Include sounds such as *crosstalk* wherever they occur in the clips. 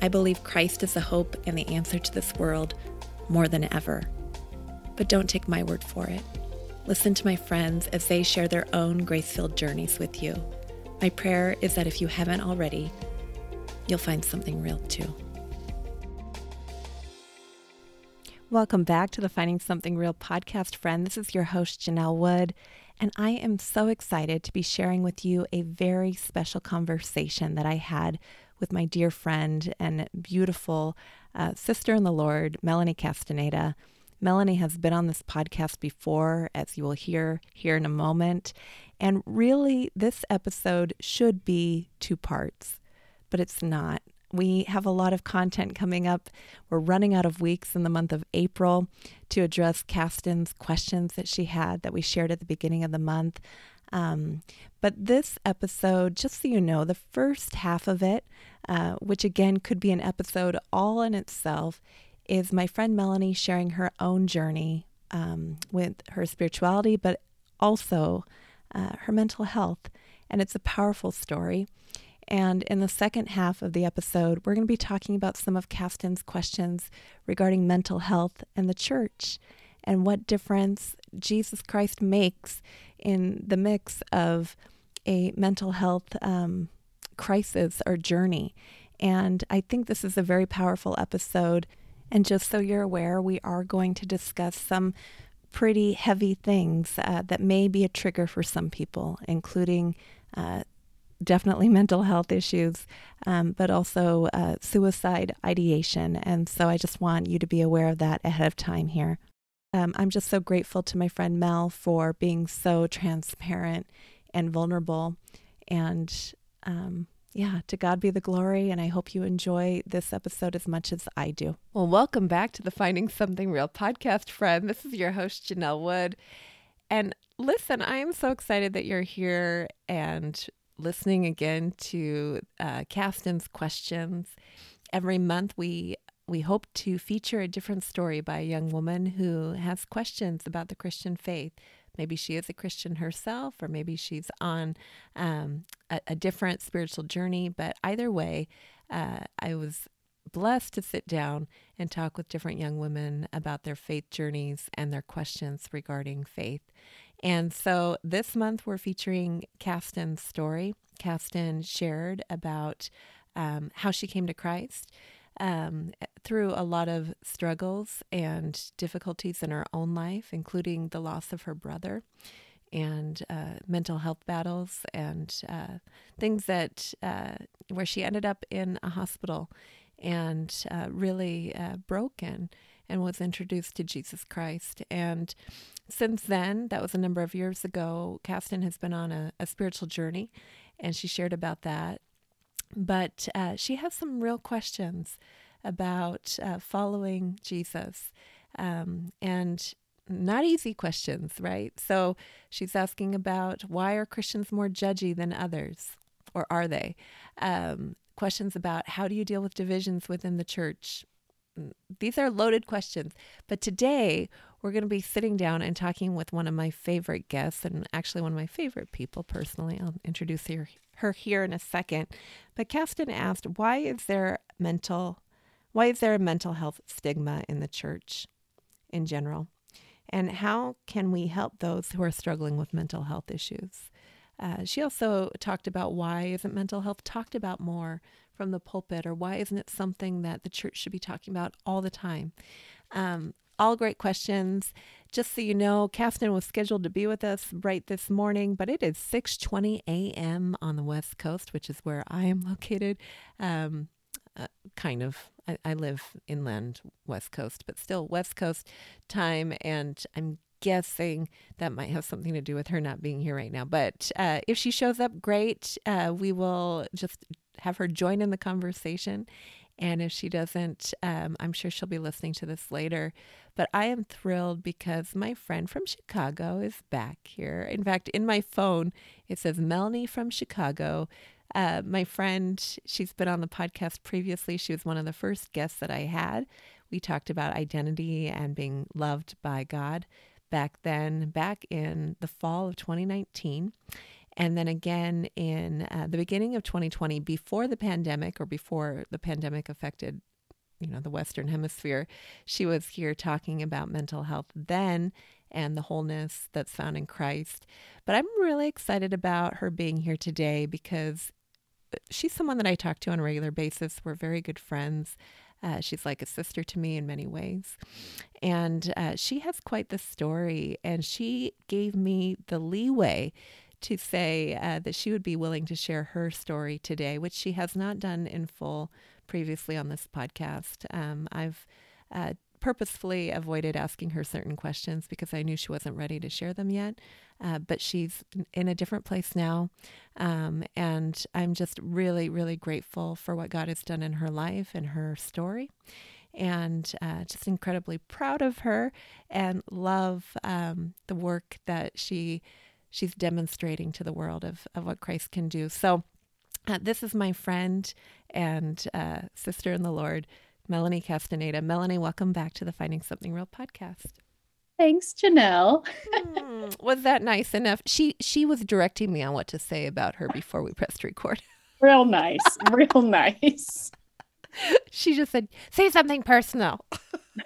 I believe Christ is the hope and the answer to this world more than ever. But don't take my word for it. Listen to my friends as they share their own grace filled journeys with you. My prayer is that if you haven't already, you'll find something real too. Welcome back to the Finding Something Real podcast, friend. This is your host, Janell Wood, and I am so excited to be sharing with you a very special conversation that I had with my dear friend and beautiful uh, sister in the Lord, Melanie Castaneda. Melanie has been on this podcast before, as you will hear here in a moment. And really, this episode should be two parts, but it's not. We have a lot of content coming up. We're running out of weeks in the month of April to address Castin's questions that she had that we shared at the beginning of the month. Um, but this episode, just so you know, the first half of it, uh, which again could be an episode all in itself, is my friend Melanie sharing her own journey um, with her spirituality, but also uh, her mental health. And it's a powerful story. And in the second half of the episode, we're going to be talking about some of Castin's questions regarding mental health and the church and what difference Jesus Christ makes in the mix of a mental health um, crisis or journey. And I think this is a very powerful episode. And just so you're aware, we are going to discuss some pretty heavy things uh, that may be a trigger for some people, including uh, definitely *laughs* mental health issues, um, but also uh, suicide ideation. And so I just want you to be aware of that ahead of time here. Um, I'm just so grateful to my friend Mel for being so transparent and vulnerable. And um, yeah, to God be the glory. And I hope you enjoy this episode as much as I do. Well, welcome back to the Finding Something Real podcast, friend. This is your host, Janell Wood. And listen, I am so excited that you're here and listening again to uh, Castin's questions. Every month, we we hope to feature a different story by a young woman who has questions about the Christian faith. Maybe she is a Christian herself, or maybe she's on um, a, a, different spiritual journey. But either way, uh, I was blessed to sit down and talk with different young women about their faith journeys and their questions regarding faith. And so this month we're featuring Castin's story. Castin shared about um, how she came to Christ um, through a lot of struggles and difficulties in her own life, including the loss of her brother and uh, mental health battles and uh, things that uh, where she ended up in a hospital and uh, really uh, broken and was introduced to Jesus Christ. And since then, that was a number of years ago, Castin has been on a, a spiritual journey and she shared about that but uh, she has some real questions about uh, following Jesus um, and not easy questions, right? So she's asking about why are Christians more judgy than others, or are they? Um, questions about how do you deal with divisions within the church? These are loaded questions. But today we're going to be sitting down and talking with one of my favorite guests, and actually one of my favorite people personally. I'll introduce her, her here in a second. But Castin asked, why is there mental, why is there a mental health stigma in the church in general? And how can we help those who are struggling with mental health issues? Uh, she also talked about why isn't mental health talked about more from the pulpit, or why isn't it something that the church should be talking about all the time? Um, all great questions. Just so you know, Castin was scheduled to be with us right this morning, but it is 6:20 a.m. on the West Coast, which is where I am *laughs* located. Um, uh, kind of. I, I live inland West Coast, but still West Coast time, and I'm guessing that might have something to do with her not being here right now. But uh, if she shows up, great. Uh, we will just have her join in the conversation. And if she doesn't, um, I'm sure she'll be listening to this later. But I am thrilled because my friend from Chicago is back here. In fact, in my phone, it says Melanie from Chicago. Uh, my friend, she's been on the podcast previously. She was one of the first guests that I had. We talked about identity and being loved by God back then, back in the fall of 2019. And then again in uh, the beginning of 2020, before the pandemic or before the pandemic affected, you know, the Western Hemisphere, she was here talking about mental health then and the wholeness that's found in Christ. But I'm really excited about her being here today because she's someone that I talk to on a regular basis. We're very good friends. Uh, she's like a sister to me in many ways. And uh, she has quite the story. And she gave me the leeway to say uh, that she would be willing to share her story today, which she has not done in full previously on this podcast. Um, I've uh, purposefully avoided asking her certain questions because I knew she wasn't ready to share them yet. Uh, but she's in a different place now. Um, and I'm just really, really grateful for what God has done in her life and her story. And uh, just incredibly proud of her and love um, the work that she she's demonstrating to the world of, of what Christ can do. So, uh, this is my friend and uh, sister in the Lord, Melanie Castaneda. Melanie, welcome back to the Finding Something Real podcast. Thanks, Janell. hmm, was that nice enough? She she was directing me on what to say about her before we pressed record. *laughs* Real nice, real nice. She just said, "Say something personal."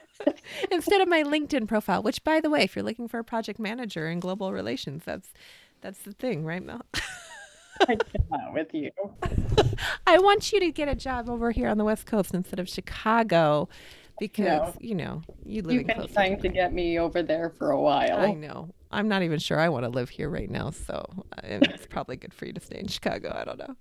*laughs* Instead of my LinkedIn profile, which by the way, if you're looking for a project manager in global relations, that's that's the thing, right, Mel? *laughs* I cannot with you. *laughs* I want you to get a job over here on the West Coast instead of Chicago because no. you know you live. You've been trying to get me over there for a while. I know. I'm not even sure I want to live here right now, so it's probably good for you to stay in Chicago. I don't know.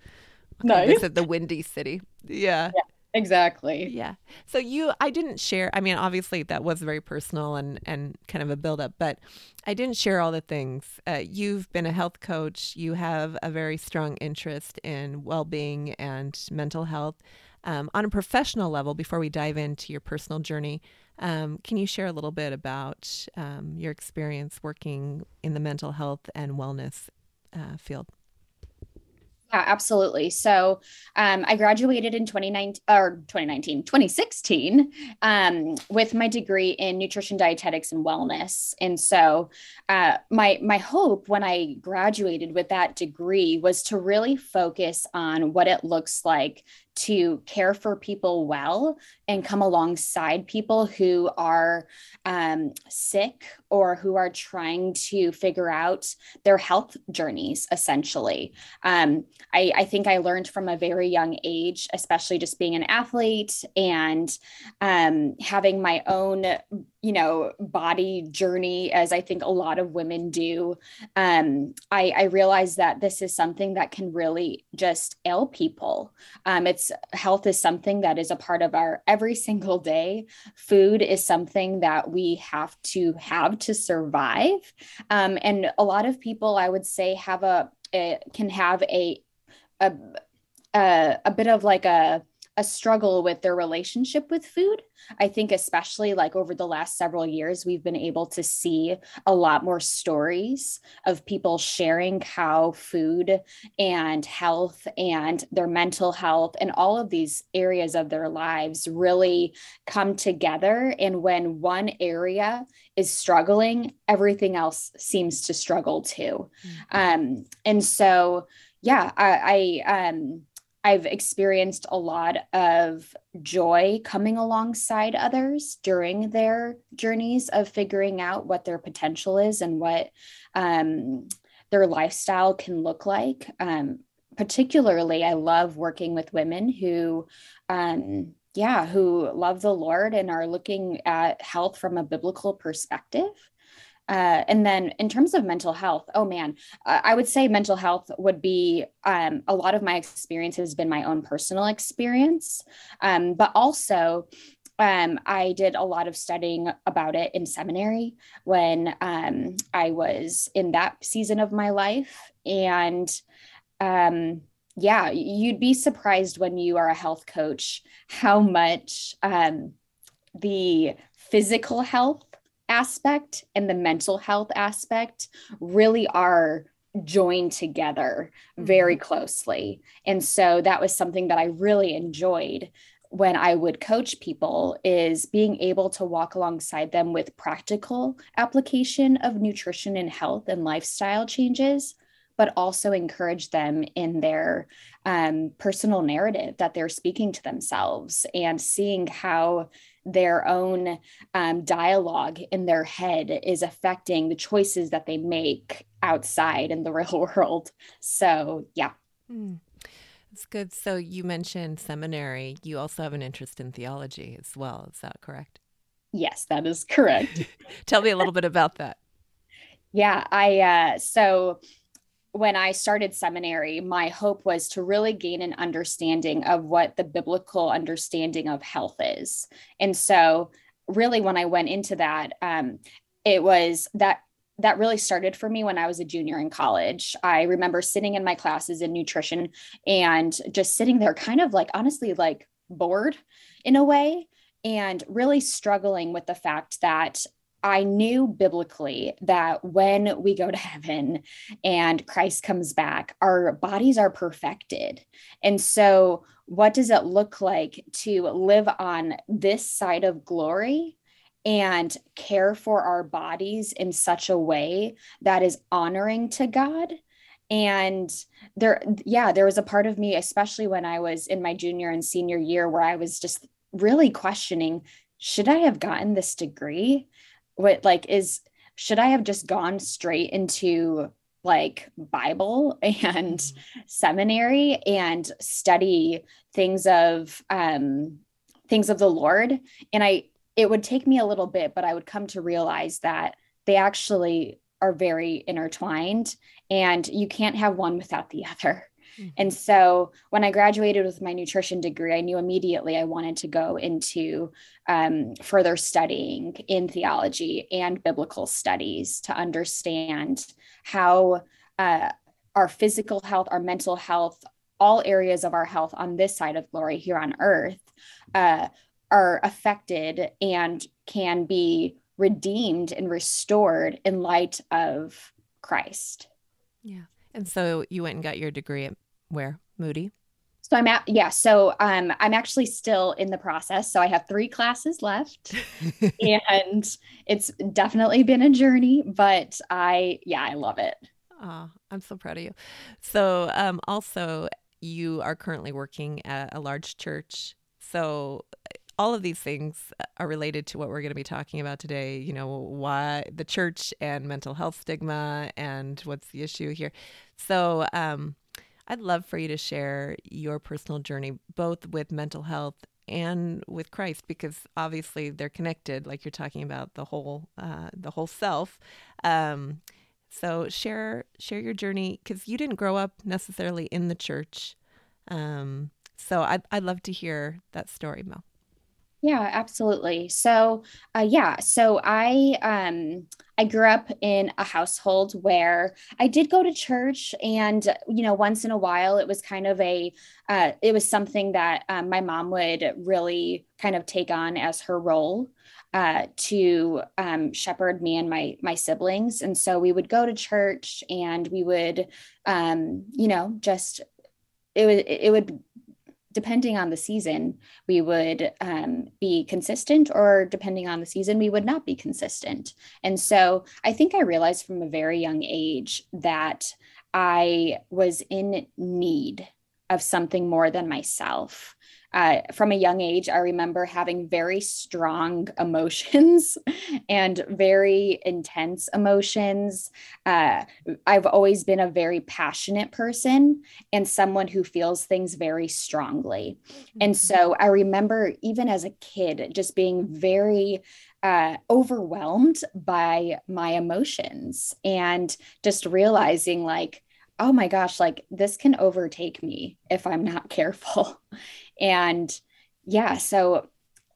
Nice. Visit the windy city. Yeah. yeah. Exactly. Yeah. So you I didn't share I mean obviously that was very personal and and kind of a build up but I didn't share all the things. Uh, you've been a health coach, you have a very strong interest in well-being and mental health. Um, on a professional level before we dive into your personal journey, um, can you share a little bit about um, your experience working in the mental health and wellness uh, field? Yeah, absolutely. So um, I graduated in 2019 or 2019, 2016 um, with my degree in nutrition, dietetics, and wellness. And so uh, my my hope when I graduated with that degree was to really focus on what it looks like to care for people well and come alongside people who are um, sick or who are trying to figure out their health journeys, essentially. Um, I, I, think I learned from a very young age, especially just being an athlete and um, having my own you know body journey as i think a lot of women do um, I, I realize that this is something that can really just ail people. Um, it's health is something that is a part of our every single day. Food is something that we have to have to survive. Um, and a lot of people i would say have a, a can have a, a a, a bit of like a a struggle with their relationship with food. I think, especially like over the last several years, we've been able to see a lot more stories of people sharing how food and health and their mental health and all of these areas of their lives really come together. And when one area is struggling, everything else seems to struggle too. Mm-hmm. Um, and so, yeah, I, I um, I've experienced a lot of joy coming alongside others during their journeys of figuring out what their potential is and what um, their lifestyle can look like. Um, particularly, I love working with women who, um, yeah, who love the Lord and are looking at health from a biblical perspective. Uh, and then in terms of mental health, oh man, I would say mental health would be um, a lot of my experience has been my own personal experience, um, but also um, I did a lot of studying about it in seminary when um, I was in that season of my life. And um, yeah, you'd be surprised when you are a health coach how much um, the physical health aspect and the mental health aspect really are joined together very mm-hmm. closely. And so that was something that I really enjoyed when I would coach people is being able to walk alongside them with practical application of nutrition and health and lifestyle changes, but also encourage them in their um, personal narrative that they're speaking to themselves and seeing how their own um, dialogue in their head is affecting the choices that they make outside in the *laughs* real world. So, yeah. Mm. That's good. So you mentioned seminary. You also have an interest in theology as well. Is that correct? Yes, that is correct. *laughs* Tell me a little bit about that. *laughs* Yeah, I uh, so when I started seminary, my hope was to really gain an understanding of what the biblical understanding of health is. And so, really, when I went into that, um, it was that that really started for me when I was a junior in college. I remember sitting in my classes in nutrition and just sitting there, kind of like honestly, like bored in a way, and really struggling with the fact that I knew biblically that when we go to heaven and Christ comes back, our bodies are perfected. And so, what does it look like to live on this side of glory and care for our bodies in such a way that is honoring to God. And there, yeah, there was a part of me, especially when I was in my junior and senior year, where I was just really questioning should I have gotten this degree? What, like, is, should I have just gone straight into like Bible *laughs* and mm-hmm. seminary and study things of, um, things of the Lord? And I, it would take me a little bit, but I would come to realize that they actually are very intertwined and you can't have one without the other. Mm-hmm. And so when I graduated with my nutrition degree, I knew immediately I wanted to go into um, further studying in theology and biblical studies to understand how uh, our physical health, our mental health, all areas of our health on this side of glory here on earth uh, are affected and can be redeemed and restored in light of Christ. Yeah. And so you went and got your degree at where? Moody? So I'm at yeah, so um I'm actually still in the process. So I have 3 classes left. *laughs* and it's definitely been a journey, but I yeah, I love it. Oh, I'm so proud of you. So um also you are currently working at a large church. So all of these things are related to what we're going to be talking about today. You know, why the church and mental health stigma and what's the issue here. So, um, I'd love for you to share your personal journey, both with mental health and with Christ, because obviously they're connected. Like you're talking about the whole, uh, the whole self. Um, so share share your journey because you didn't grow up necessarily in the church. Um, so I'd I'd love to hear that story, Mo. Yeah, absolutely. So, uh, yeah, so I um I grew up in a household where I did go to church, and you know, once in a while, it was kind of a uh, it was something that um, my mom would really kind of take on as her role uh, to um, shepherd me and my my siblings, and so we would go to church, and we would, um, you know, just it would it would depending on the season, we would um, be consistent, or depending on the season, we would not be consistent. And so I think I realized from a very young age that I was in need of something more than myself. Uh, from a young age, I remember having very strong *laughs* emotions and very intense emotions. Uh, I've always been a very passionate person and someone who feels things very strongly. And mm-hmm. so I remember, even as a kid, just being very uh, overwhelmed by my emotions and just realizing, like, oh my gosh, like this can overtake me if I'm not *laughs* careful. and yeah, so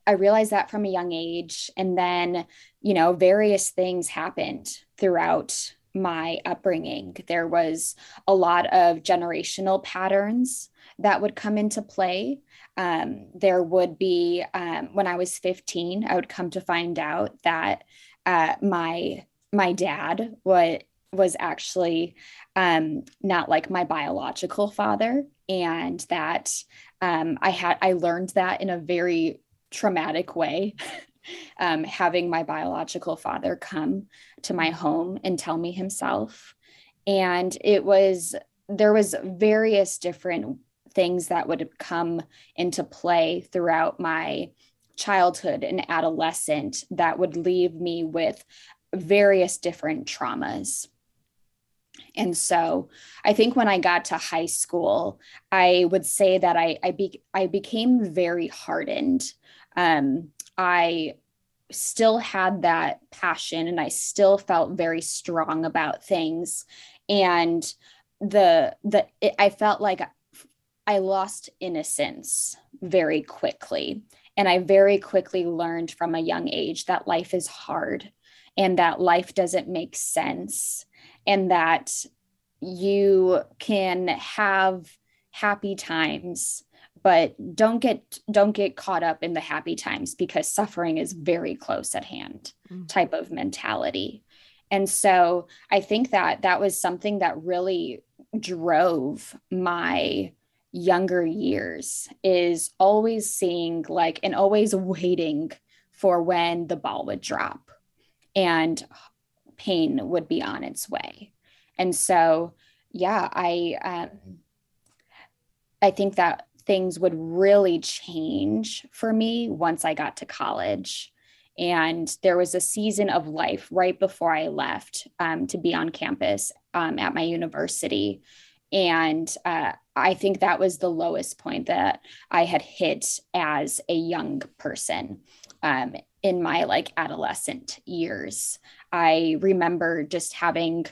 I realized that from a young age. And then, you know, various things happened throughout my upbringing. There was a lot of generational patterns that would come into play. Um, there would be, um, when I was 15, I would come to find out that uh, my my dad what was actually um, not like my biological father, and that um, I had I learned that in a very traumatic way. *laughs* um, having my biological father come to my home and tell me himself, and it was there was various different things that would come into play throughout my childhood and adolescent that would leave me with various different traumas and so I think when I got to high school, I would say that I I, be, I became very hardened. Um, I still had that passion and I still felt very strong about things. And the the it, I felt like I lost innocence very quickly. And I very quickly learned from a young age that life is hard and that life doesn't make sense and that you can have happy times but don't get don't get caught up in the happy times because suffering is very close at hand mm-hmm. type of mentality and so i think that that was something that really drove my younger years is always seeing like and always waiting for when the ball would drop and pain would be on its way. And so, yeah, I um, I think that things would really change for me once I got to college. And there was a season of life right before I left um, to be on campus um, at my university. And uh, I think that was the lowest point that I had hit as a young person um, in my like adolescent years. I remember just having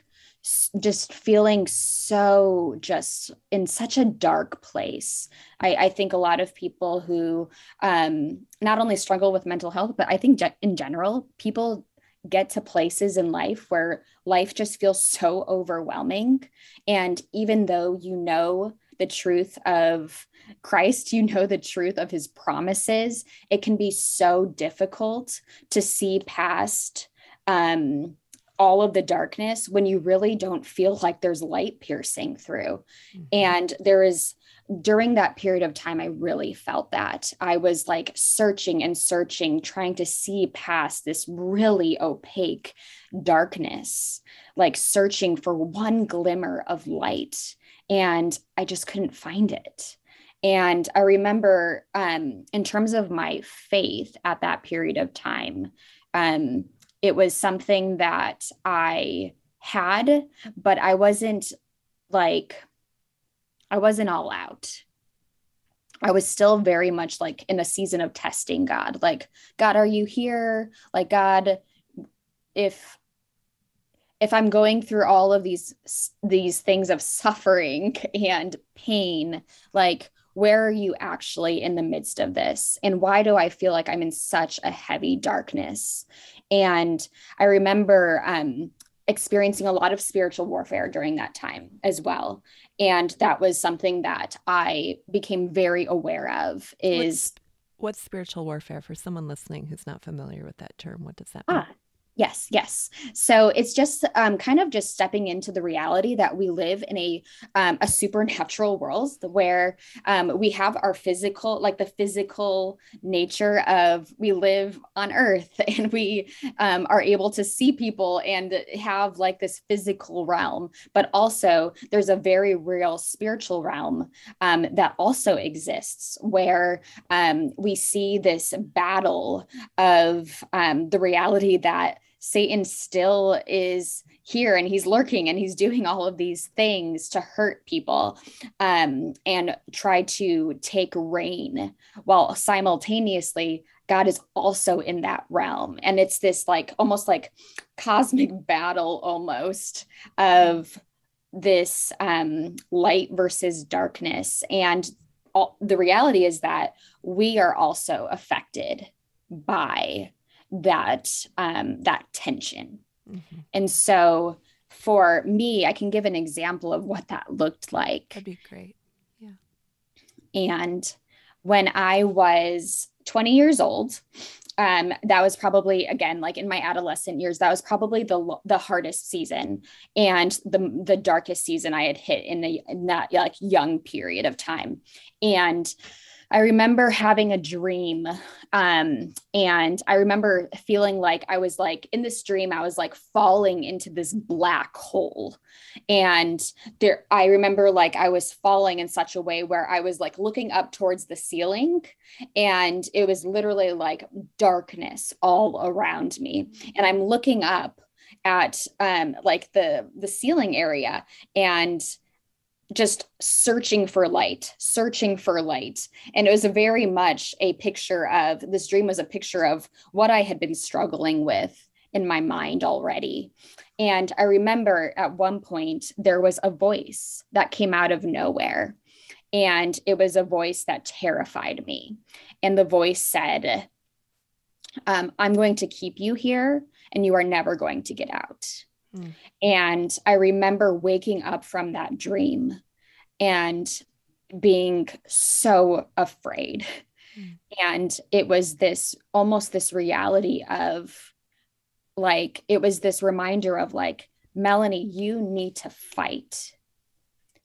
just feeling so just in such a dark place. I, I think a lot of people who um, not only struggle with mental health, but I think ge- in general, people get to places in life where life just feels so overwhelming. And even though you know the truth of Christ, you know the truth of his promises, it can be so difficult to see past um, all of the darkness when you really don't feel like there's light piercing through. Mm-hmm. And there is during that period of time, I really felt that. I was like searching and searching, trying to see past this really opaque darkness, like searching for one glimmer of light. And I just couldn't find it. And I remember, um, in terms of my faith at that period of time, um, it was something that I had, but I wasn't like, I wasn't all out. I was still very much like in a season of testing God. Like, God, are you here? Like, God, if if i'm going through all of these these things of suffering and pain like where are you actually in the midst of this and why do i feel like i'm in such a heavy darkness and I remember um, experiencing a lot of spiritual warfare during that time as well. And that was something that I became very aware of is what's, what's spiritual warfare for someone listening who's not familiar with that term? What does that mean? Ah, Yes, yes. So it's just um, kind of just stepping into the reality that we live in a um, a supernatural world where um, we have our physical, like the physical nature of we live on Earth *laughs* and we um, are able to see people and have like this physical realm, but also there's a very real spiritual realm um, that also exists where um, we see this battle of the reality that Satan still is here and he's lurking and he's doing all of these things to hurt people um, and try to take reign while simultaneously God is also in that realm. And it's this like almost like cosmic *laughs* battle almost of this um, light versus darkness. And all, the reality is that we are also affected by that um, that tension. Mm-hmm. And so for me, I can give an example of what that looked like. That'd be great. Yeah. And when I was 20 years old, um, that was probably again like in my adolescent years that was probably the the hardest season and the the darkest season i had hit in, the, in that like young period of time and I remember having a dream. Um, and I remember feeling like I was like in this dream, I was like falling into this black hole. And there, I remember like I was falling in such a way where I was like looking up towards the ceiling and it was literally like darkness all around me. And I'm looking up at um like the the ceiling area and just searching for light, searching for light. And it was very much a picture of this dream was a picture of what I had been struggling with in my mind already. And I remember at one point there was a voice that came out of nowhere. And it was a voice that terrified me. And the voice said, um, I'm going to keep you here and you are never going to get out. Mm. And I remember waking up from that dream and being so afraid. Mm. And it was this almost this reality of like, it was this reminder of like, Melanie, you need to fight.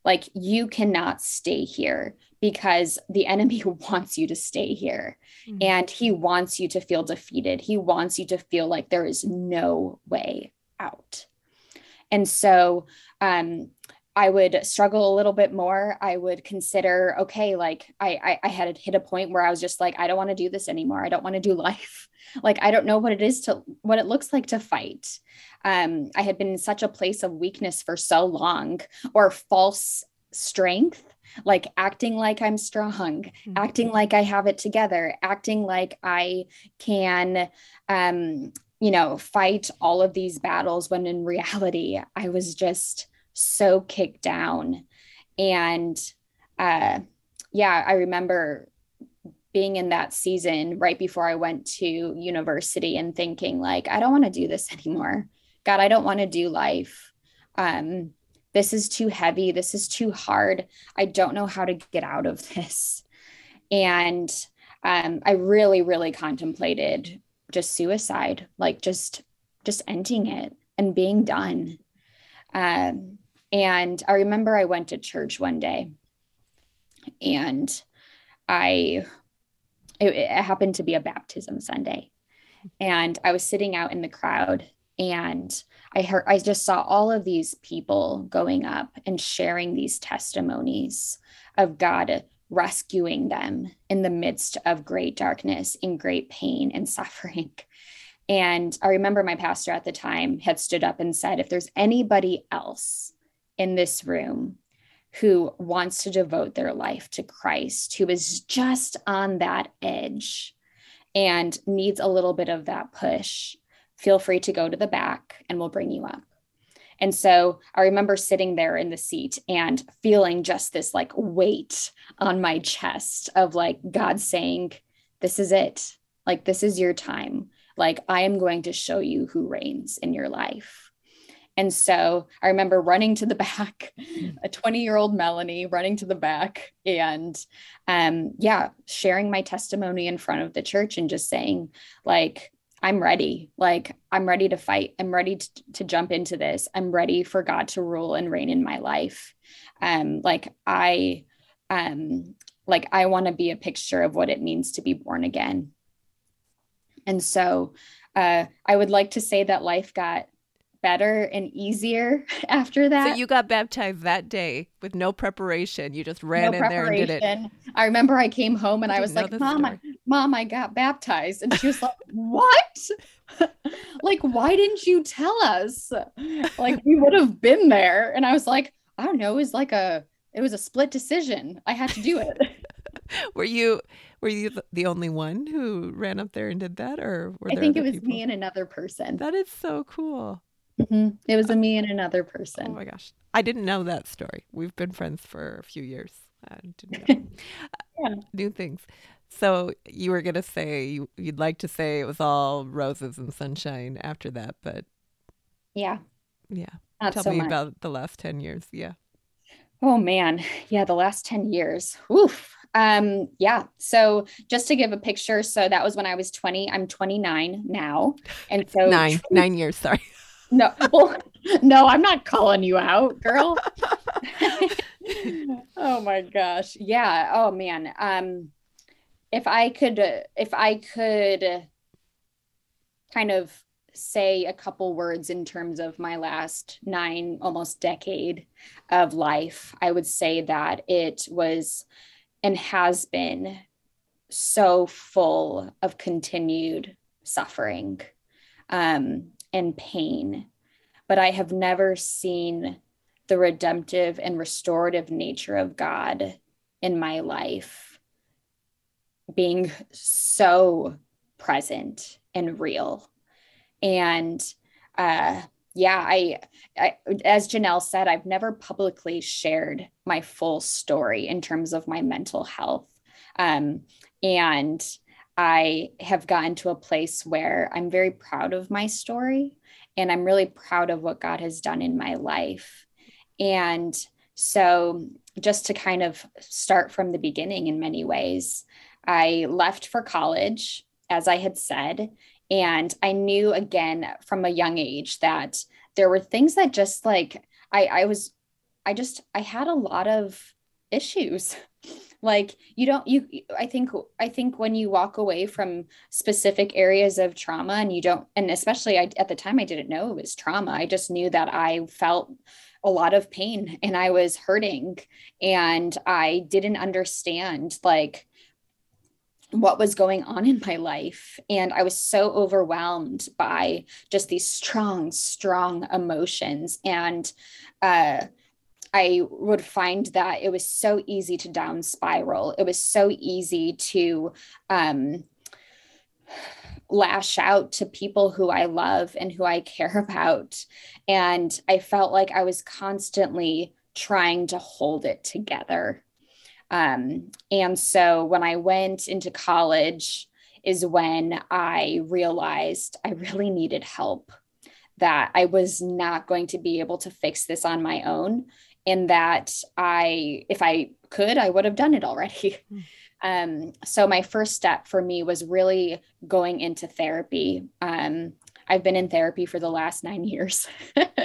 Like, you cannot stay here because the enemy *laughs* wants you to stay here mm-hmm. and he wants you to feel defeated. He wants you to feel like there is no way out. And so, um, I would struggle a little bit more. I would consider, okay, like I, I, I had hit a point where I was just like, I don't want to do this anymore. I don't want to do *laughs* life. Like I don't know what it is to what it looks like to fight. Um, I had been in such a place of weakness for so long, or false strength, like acting like I'm strong, mm-hmm. acting like I have it together, acting like I can um, you know, fight all of these battles when in reality I was just so kicked down. And uh, yeah, I remember being in that season right before I went to university and thinking, like, I don't want to do this *laughs* anymore. God, I don't want to do life. Um, this is too heavy. This is too hard. I don't know how to get out of *laughs* this. And um, I really, really contemplated just suicide, like just just ending it and being done. Um, and I remember I went to church one day and I, it, it happened to be a baptism Sunday. And I was sitting out in the crowd and I heard, I just saw all of these people going up and sharing these testimonies of God rescuing them in the midst of great darkness, in great pain and *laughs* suffering. And I remember my pastor at the time had stood up and said, if there's anybody else in this room who wants to devote their life to Christ, who is just on that edge and needs a little bit of that push, feel free to go to the back and we'll bring you up. And so I remember sitting there in the seat and feeling just this like weight on my chest of like God saying, This is it. Like, this is your time. Like, I am going to show you who reigns in your life. And so I remember running to the *laughs* back, a 20 year old Melanie running to the back and, um, yeah, sharing my testimony in front of the church and just saying, like, I'm ready. Like, I'm ready to fight. I'm ready to, to jump into this. I'm ready for God to rule and reign in my life. Um, like, I, um, like, I want to be a picture of what it means to be born again. And so, uh, I would like to say that life got better and easier *laughs* after that. So you got baptized that day with no preparation. You just ran no in there and did it. I remember I came home and I, I was like, "Mom, I, Mom, I got baptized," and she was like, *laughs* "What? *laughs* like, why didn't you tell us? Like, we would have been there." And I was like, "I don't know. It was like a, it was a split decision. I had to do it." were you were you the only one who ran up there and did that or were I think it was people? me and another person. That is so cool. Mm-hmm. It was a me and another person. Oh my gosh. I didn't know that story. We've been friends for a few years. I didn't know. *laughs* yeah. New things. So you were gonna say you, would like to say it was all roses and sunshine after that, but yeah, yeah. Not Tell so me much. about the last ten years. Yeah. Oh man, yeah, the last ten years. Oof. Um, yeah. So just to give a picture, so that was when I was twenty. I'm 29 now, and so *laughs* nine nine years. Sorry. No, well, *laughs* no, I'm not calling you out, girl. *laughs* *laughs* oh my gosh. Yeah. Oh man. Um, if I could, if I could kind of say a couple words in terms of my last nine, almost decade of life, I would say that it was and has been so full of continued suffering. Um, and pain, but I have never seen the redemptive and restorative nature of God in my life being so present and real. And uh, yeah, I, I, as Janell said, I've never publicly shared my full story in terms of my mental health. Um, and I have gotten to a place where I'm very proud of my story and I'm really proud of what God has done in my life. And so, just to kind of start from the beginning in many ways, I left for college, as I had said. And I knew again from a young age that there were things that just like I, I was, I just, I had a lot of issues *laughs* like you don't you i think i think when you walk away from specific areas of trauma and you don't and especially I, at the time i didn't know it was trauma i just knew that i felt a lot of pain and i was hurting and i didn't understand like what was going on in my life. And I was so overwhelmed by just these strong, strong emotions. And uh, I would find that it was so easy to down spiral. It was so easy to um, lash out to people who I love and who I care *laughs* about. And I felt like I was constantly trying to hold it together. Um, and so when I went into college, is when I realized I really needed help, that I was not going to be able to fix this on my own in that I, if I could, I would have done it already. *laughs* Hmm. Um, so my first step for me was really going into therapy. Um, I've been in therapy for the last nine years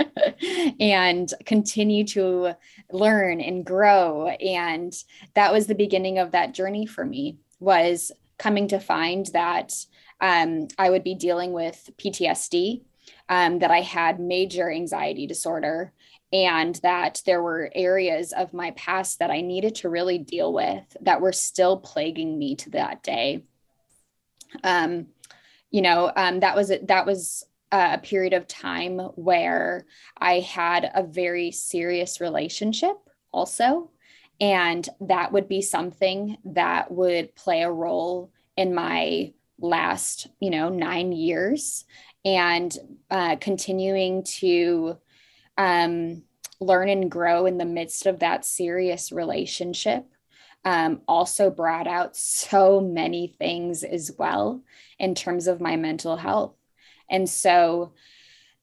*laughs* and continue to learn and grow. And that was the beginning of that journey for me was coming to find that um, I would be dealing with PTSD, um, that I had major anxiety disorder, and that there were areas of my past that I needed to really deal with that were still plaguing me to that day. Um, you know, um, that was that was a period of time where I had a very serious relationship, also, and that would be something that would play a role in my last, you know, nine years, and uh, continuing to um, learn and grow in the midst of that serious relationship um, also brought out so many things as well in terms of my mental health. And so,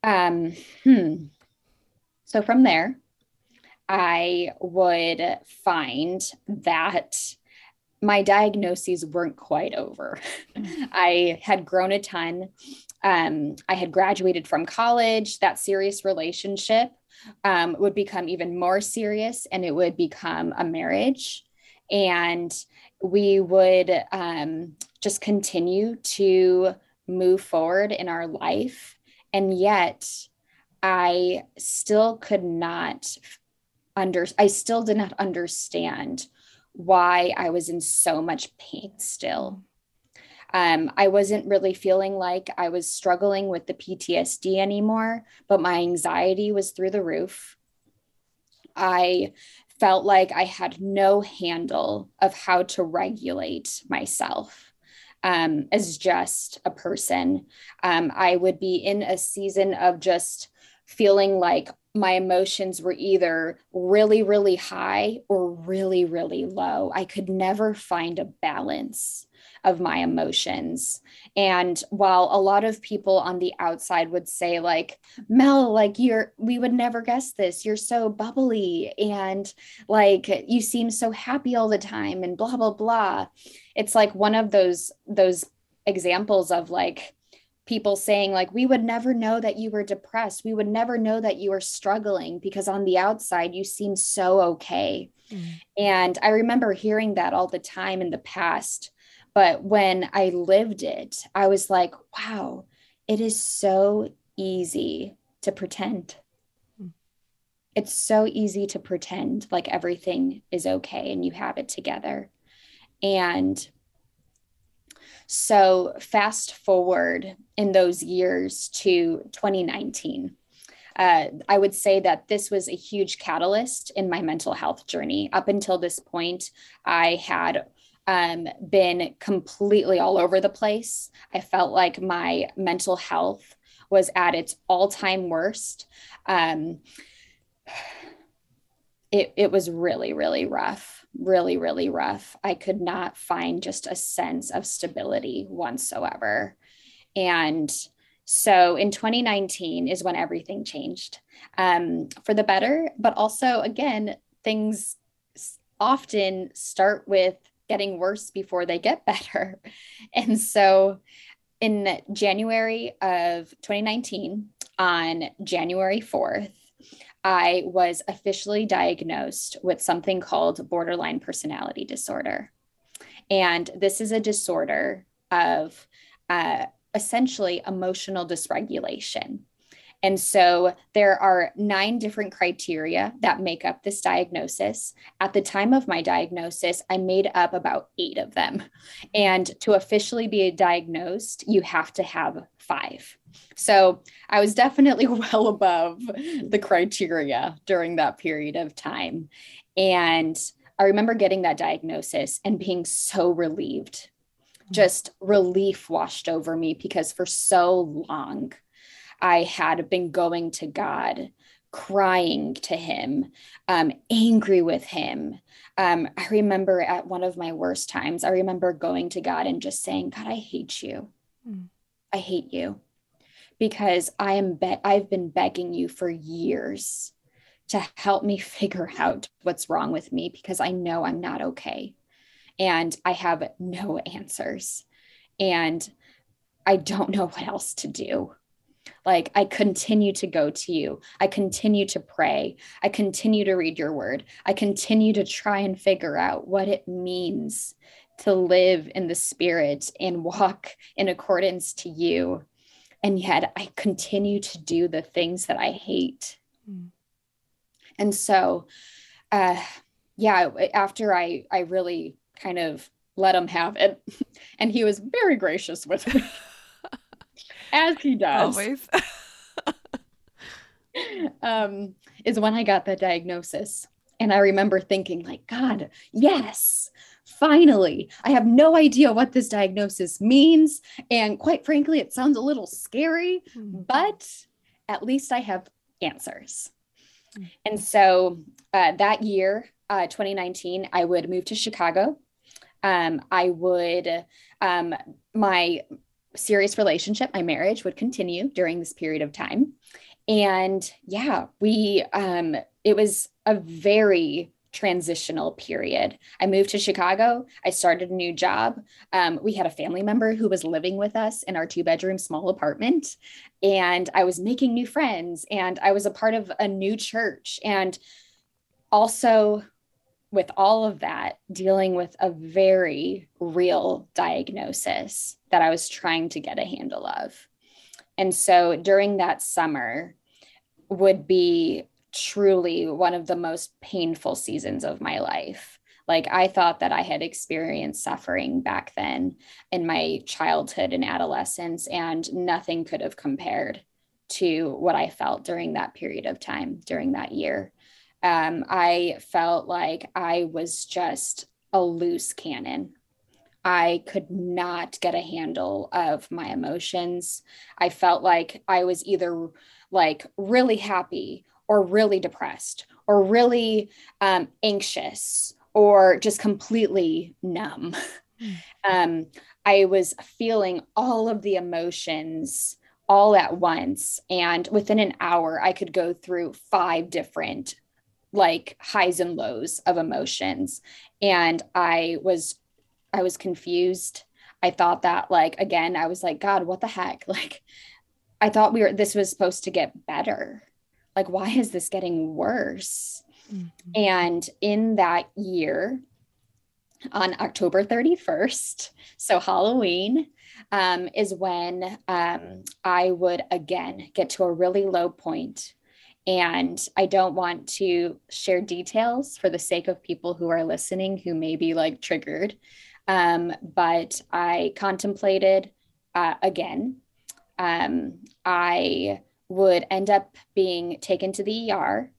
um, hmm. so from there, I would find that my diagnoses weren't quite over. *laughs* I had grown a ton. Um, I had graduated from college. That serious relationship um, would become even more serious and it would become a marriage. And we would um, just continue to move forward in our life. And yet, I still could not under I still did not understand why I was in so much pain still. Um, I wasn't really feeling like I was struggling with the PTSD anymore, but my anxiety was through the roof. I felt like I had no handle of how to regulate myself um, as just a person. Um, I would be in a season of just feeling like my emotions were either really, really high or really, really low. I could never find a balance of my emotions. And while a lot of people on the outside would say, like, Mel, like you're, we would never guess this. You're so bubbly and like you seem so happy all the time and blah, blah, blah. It's like one of those, those examples of like, people saying like we would never know that you were depressed we would never know that you were struggling because on the outside you seem so okay mm. and i remember hearing that all the time in the past but when i lived it i was like wow it is so easy to pretend mm. it's so easy to pretend like everything is okay and you have it together and so, fast forward in those years to 2019. Uh, I would say that this was a huge catalyst in my mental health journey. Up until this point, I had um, been completely all over the place. I felt like my mental health was at its all time worst. Um, it, it was really, really rough really, really rough. I could not find just a sense of stability whatsoever. And so in 2019 is when everything changed um, for the better. But also, again, things often start with getting worse before they get *laughs* better. And so in January of 2019, on January 4th, I was officially diagnosed with something called borderline personality disorder. And this is a disorder of uh, essentially emotional dysregulation. And so there are nine different criteria that make up this diagnosis. At the time of my diagnosis, I made up about eight of them. And to officially be diagnosed, you have to have five. So I was definitely *laughs* well above the criteria during that period of time. And I remember getting that diagnosis and being so relieved. Mm-hmm. Just relief washed over me because for so long I had been going to God, crying to Him, um, angry with Him. Um, I remember at one of my worst times, I remember going to God and just saying, God, I hate you. Mm. I hate you because I am be- I've been begging you for years to help me *laughs* figure out what's wrong with me because I know I'm not okay and I have no *laughs* answers and I don't know what else to do. Like, I continue to go to you. I continue to pray. I continue to read your word. I continue to try and figure out what it means to live in the spirit and walk in accordance to you. And yet I continue to do the things that I hate. Mm. And so, uh, yeah, after I, I really kind of let him have it, *laughs* and he was very gracious with me, *laughs* as he does. Always. *laughs* um, is when I got the diagnosis. And I remember thinking, like, God, yes, finally, I have no idea what this diagnosis means. And quite frankly, it sounds a little scary, mm-hmm. but at least I have answers. Mm-hmm. And so uh, that year, uh, 2019, I would move to Chicago. Um, I would, um, my serious relationship, my marriage would continue during this period of time. And yeah, we, um, it was a very transitional period. I moved to Chicago. I started a new job. Um, we had a family member who was living with us in our two bedroom small apartment. And I was making new friends and I was a part of a new church. And also, with all of that, dealing with a very real diagnosis that I was trying to get a handle of. And so during that summer, would be truly one of the most painful seasons of my life. Like I thought that I had experienced suffering back then in my childhood and adolescence, and nothing could have compared to what I felt during that period of time, during that year. Um, I felt like I was just a loose cannon. I could not get a handle of my emotions. I felt like I was either like really happy or really depressed or really um, anxious or just completely numb. Mm. Um, I was feeling all of the emotions all at once. And within an hour, I could go through five different like highs and lows of emotions. And I was, I was confused. I thought that like, again, I was like, God, what the heck? *laughs* Like, I thought we were, this was supposed to get better like why is this getting worse mm-hmm. and in that year on october 31st so halloween um, is when um, i would again get to a really low point. point and I don't want to share details for the sake of people who are listening who may be like triggered. Um, but I contemplated uh, again. Um, I would end up being taken to the ER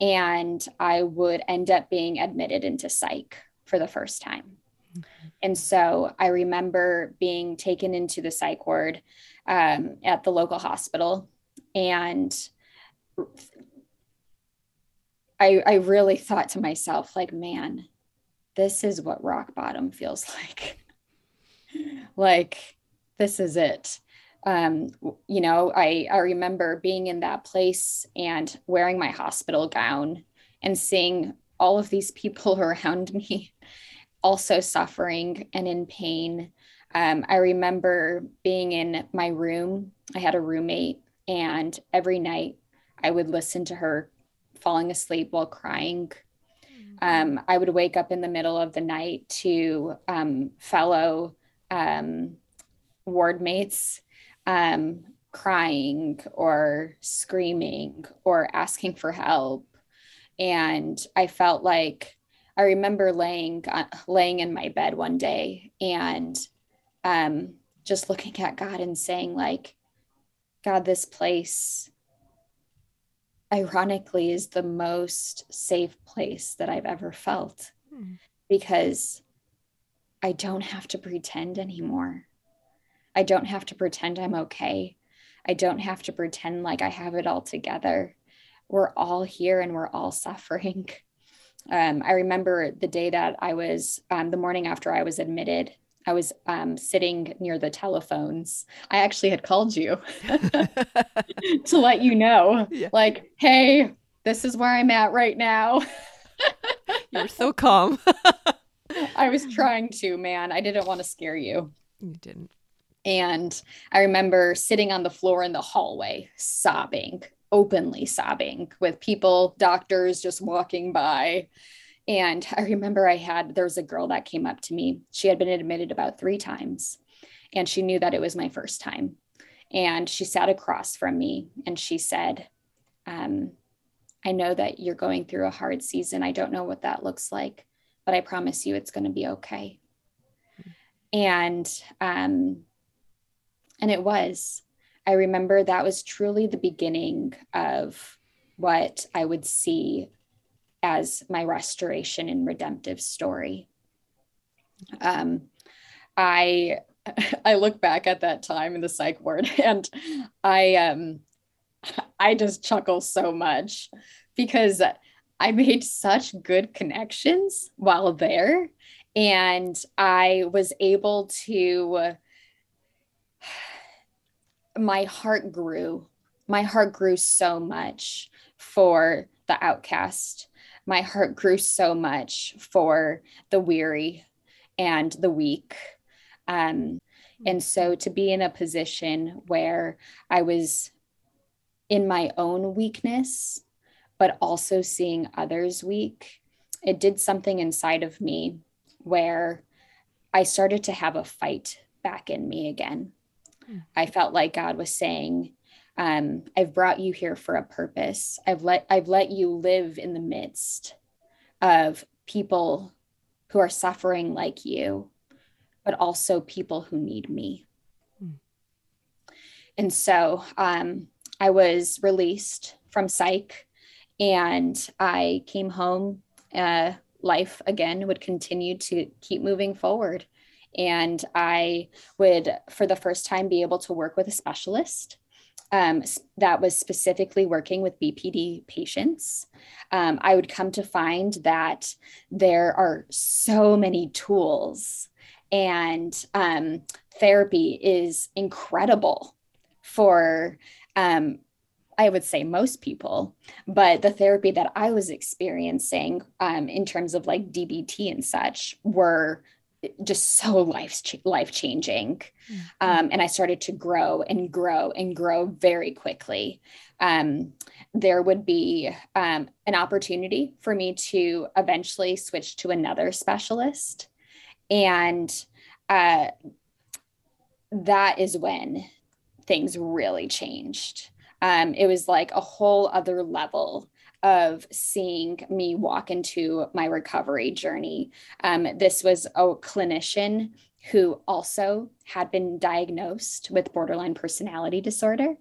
and I would end up being admitted into psych for the first time. Mm-hmm. And so I remember being taken into the psych ward um, at the local hospital. And I, I really thought to myself, like, man, this is what rock bottom feels *laughs* like. like, this is it um, you know, I, I remember being in that place and wearing my hospital gown and seeing all of these people *laughs* around me also suffering and in pain. Um, I remember being in my room. I had a roommate, and every night I would listen to her falling asleep while crying. Um, I would wake up in the middle of the night to um, fellow um, ward mates um, crying or screaming or asking for help. And I felt like I remember laying uh, laying in my bed one day and um, just looking at God and saying like, God, this place ironically is the most safe place that I've ever felt hmm. because I don't have to pretend anymore. I don't have to pretend I'm okay. I don't have to pretend like I have it all together. We're all here and we're all *laughs* suffering. Um, I remember the day that I was, um, the morning after I was admitted, I was um, sitting near the telephones. I actually had called you *laughs* to let you know, yeah. like, hey, this is where I'm at right now. *laughs* You're so calm. *laughs* I was trying to, man. I didn't want to scare you. You didn't. And I remember sitting on the floor in the hallway, sobbing, openly sobbing, with people, doctors just walking by. And I remember I had, there was a girl that came up to me. She had been admitted about three times, and she knew that it was my first time. And she sat across from me and she said, um, I know that you're going through a hard season. I don't know what that looks like, but I promise you it's going to be okay. And um, and it was. I remember that was truly the beginning of what I would see as my restoration and redemptive story. Um, I *laughs* I look back at that time in the psych ward *laughs* and I um *laughs* I just chuckle so much because I made such good connections while there and I was able to *sighs* my heart grew. My heart grew so much for the outcast. My heart grew so much for the weary and the weak. Um, and so to be in a position where I was in my own weakness, but also seeing others weak, it did something inside of me where I started to have a fight back in me again. Mm. I felt like God was saying, um, I've brought you here for a purpose. I've let I've let you live in the midst of people who are suffering like you, but also people who need me. Mm. And so um, I was released from psych and I came home. Uh, life again would continue to keep moving forward. And I would, for the first time, be able to work with a specialist um, that was specifically working with BPD patients. Um, I would come to find that there are so many tools, and um, therapy is incredible for um, I would say most people, but the therapy that I was experiencing um, in terms of like DBT and such were just so life life changing, mm-hmm. um, and I started to grow and grow and grow very quickly. Um, there would be um, an opportunity for me to eventually switch to another specialist, and uh, that is when things really changed um, it was like a whole other level of seeing me walk into my recovery journey. Um, this was a clinician who also had been diagnosed with borderline personality disorder.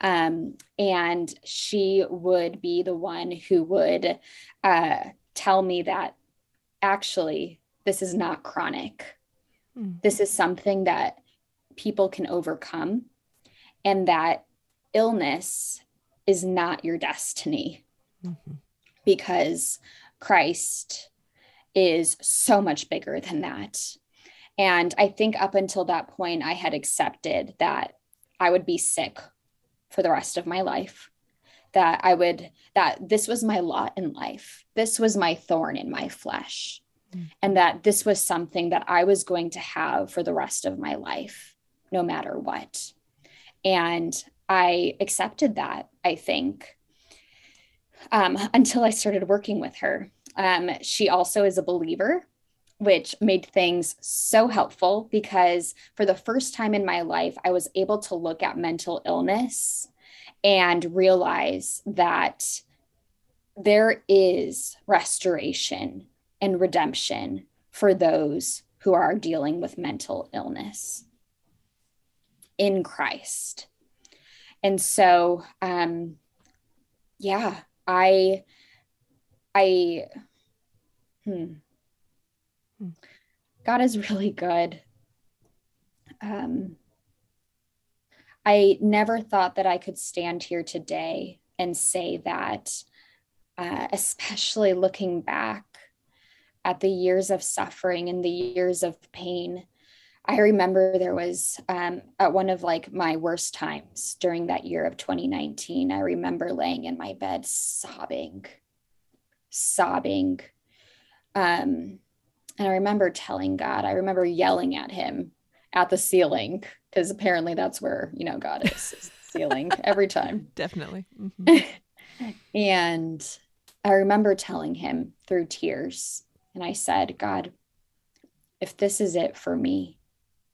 Um, and she would be the one who would uh, tell me that actually, this is not chronic. Mm. This is something that people can overcome, and that illness is not your destiny mm-hmm. because Christ is so much bigger than that. And I think up until that point, I had accepted that I would be sick for the rest of my life, that I would, that this was my lot in life. This was my thorn in my flesh. Mm-hmm. And that this was something that I was going to have for the rest of my life, no matter what. And I accepted that, I think, um, until I started working with her. Um, she also is a believer, which made things so helpful because for the first time in my life, I was able to look at mental illness and realize that there is restoration and redemption for those who are dealing with mental illness in Christ. And so, um, yeah, I, I, hmm, hmm. God is really good. Um, I never thought that I could stand here today and say that, uh, especially looking back at the years of suffering and the years of pain I remember there was um, at one of like my worst times during that year of 2019. I remember laying in my bed sobbing, sobbing. Um, and I remember telling God, I remember yelling at him at the ceiling because apparently that's where, you know, God is, is ceiling every time. *laughs* Definitely. Mm-hmm. *laughs* and I remember telling him through tears, and I said, God, if this is it for me,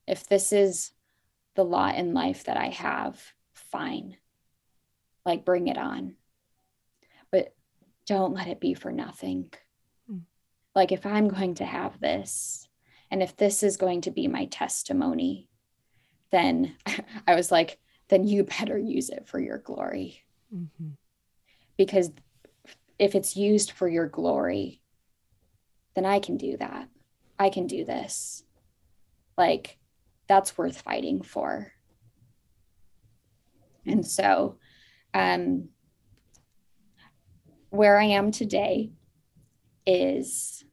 if this is the lot in life that I have, fine. Like, bring it on. But don't let it be for nothing. Mm. Like, if I'm going to have this, and if this is going to be my testimony, then *laughs* I was like, then you better use it for your glory. Mm-hmm. Because if it's used for your glory, then I can do that. I can do this. Like, that's worth fighting for. And so, um, where I am today is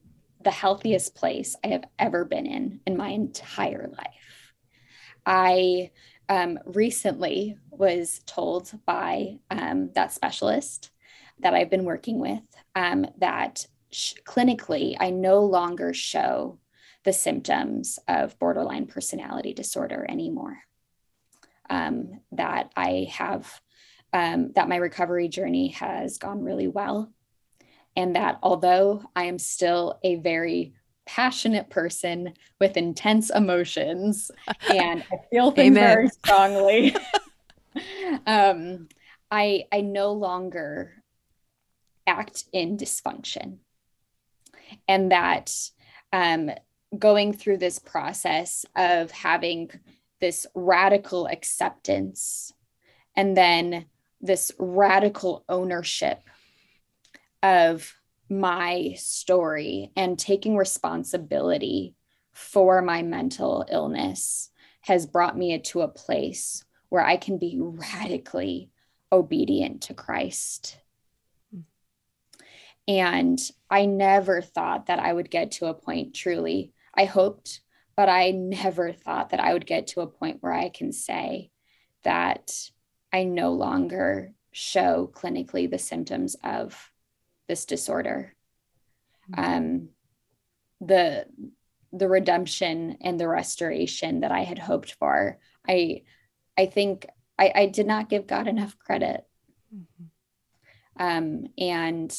the healthiest place I have ever been in in my entire life. I um, recently was told by um, that specialist that I've been working with um, that sh- clinically I no longer show the symptoms of borderline personality disorder anymore. Um, that I have, um, that my recovery journey has gone really well. And that although I am still a very passionate person with intense emotions *laughs* and I feel things Amen. very strongly, *laughs* *laughs* um, I, I no longer act in dysfunction. And that um, going through this process of having this radical acceptance and then this radical ownership of my story and taking responsibility for my mental illness has brought me to a place where I can be radically obedient to Christ. Hmm. And I never thought that I would get to a point truly. I hoped, but I never thought that I would get to a point where I can say that I no longer show clinically the symptoms of this disorder. Mm-hmm. Um, the the redemption and the restoration that I had hoped for, I I think I, I did not give God enough credit. Mm-hmm. Um, and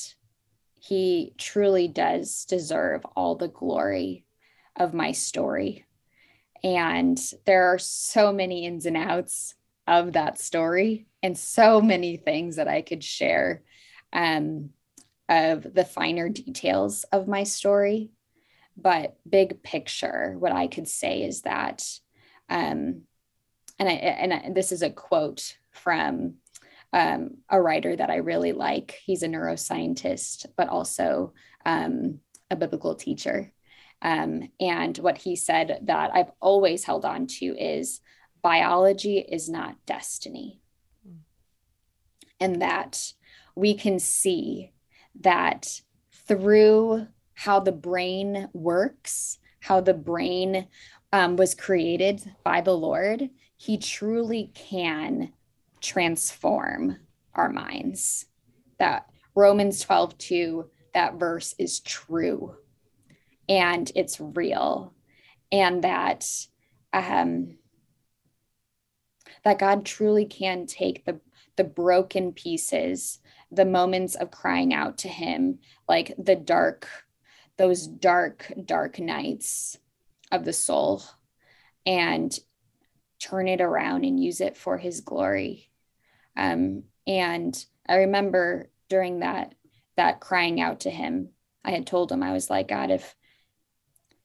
he truly does deserve all the glory of my story. And there are so many ins and outs of that story and so many things that I could share um, of the finer details of my story. But big picture, what I could say is that, um, and I, and I, this is a quote from um, a writer that I really like. He's a neuroscientist, but also um, a biblical teacher. Um, and what he said that I've always held on to is biology is not destiny. Mm. And that we can see that through how the brain works, how the brain um, was created by the Lord, He truly can transform our minds. That Romans 12, 2, that verse is true and it's real. And that um, that God truly can take the the broken pieces, the moments of crying out to him, like the dark, those dark, dark nights of the soul, and turn it around and use it for his glory. Um, and I remember during that that crying out to him, I had told him I was like, God, if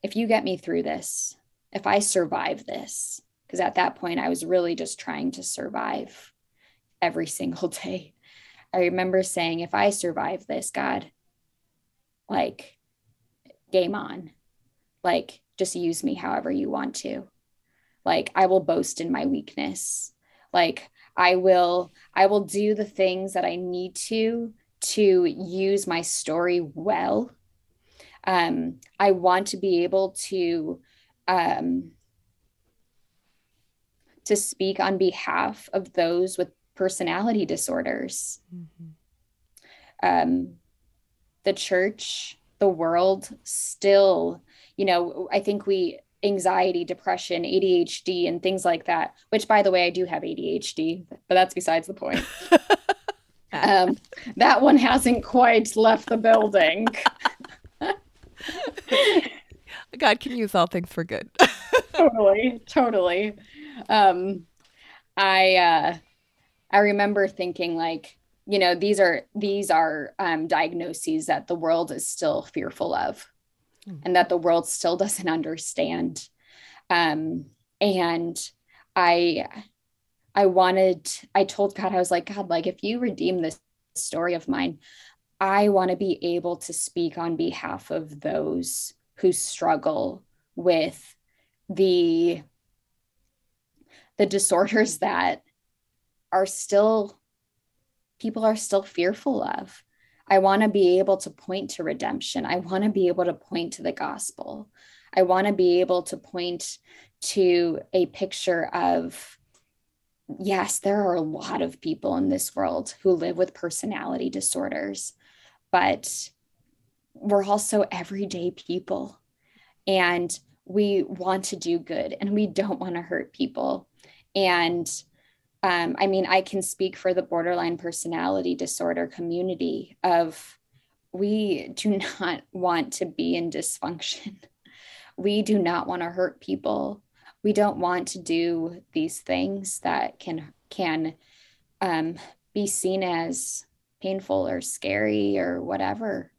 if you get me through this, if I survive this, because at that point I was really just trying to survive every *laughs* single day. I remember saying, if I survive this, God, like, game on. Like, just use me however you want to. Like, I will boast in my weakness. Like, I will, I will do the things that I need to to use my story well um, I want to be able to um, to speak on behalf of those with personality disorders. Mm-hmm. Um, the church, the world, still, you know, I think we anxiety, depression, ADHD, and things like that. Which, by the way, I do have ADHD, but that's besides the point. *laughs* um, that one hasn't quite left the building. *laughs* *laughs* God can use all things for good. *laughs* totally, totally. Um, I uh, I remember thinking like, you know, these are these are um, diagnoses that the world is still fearful of, mm. and that the world still doesn't understand. Um, and I I wanted I told God I was like God like if you redeem this story of mine I want to be able to speak on behalf of those who struggle with the the disorders that are still people are still fearful of. I want to be able to point to redemption. I want to be able to point to the gospel. I want to be able to point to a picture of yes, there are a lot of people in this world who live with personality disorders, but we're also everyday people and we want to do good and we don't want to hurt people. And um, I mean, I can speak for the borderline personality disorder community of we do *laughs* not want to be in dysfunction. We do not want to hurt people. We don't want to do these things that can can um, be seen as painful or scary or whatever.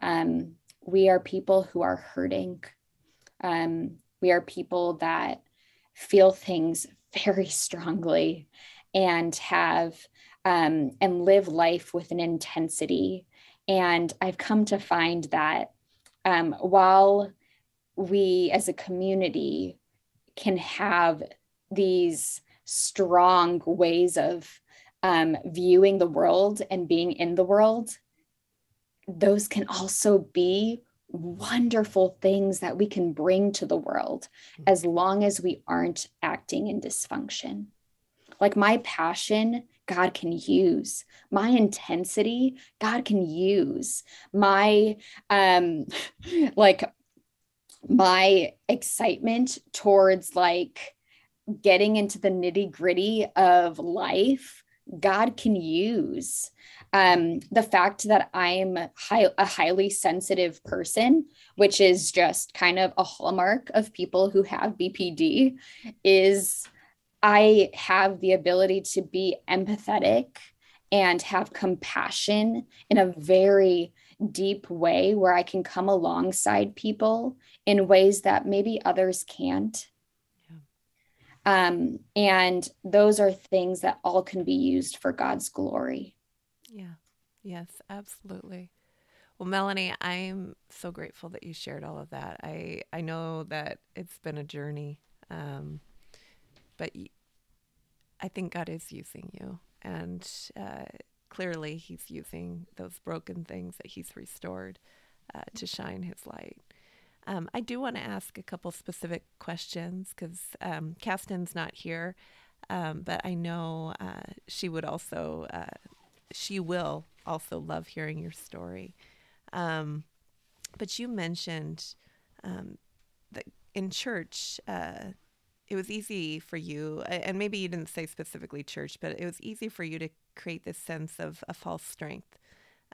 Um, we are people who are hurting. Um, we are people that feel things *laughs* very strongly and have um, and live life with an intensity. And I've come to find that um, while we as a community can have these strong ways of um, viewing the world and being in the world, those can also be wonderful things that we can bring to the world as long as we aren't acting in dysfunction. Like my passion, God can use. My intensity, God can use. My um *laughs* like my excitement towards like getting into the nitty gritty of life, God can use. Um, the fact that I'm high, a highly sensitive person, which is just kind of a hallmark of people who have BPD, is I have the ability to be empathetic and have compassion in a very deep way where I can come alongside people in ways that maybe others can't. Um, and those are things that all can be used for God's glory. Yeah. Yes, absolutely. Well, Melanie, I'm so grateful that you shared all of that. I I know that it's been a journey. Um, but I think God is using you, and uh, clearly He's using those broken things that He's restored uh, to shine His light. Um, I do want to ask a couple specific questions because um, Castin's not here, um, but I know uh, she would also, uh, she will also love hearing your story. Um, but you mentioned um, that in church, uh, it was easy for you, and maybe you didn't say specifically church, but it was easy for you to create this sense of a false strength,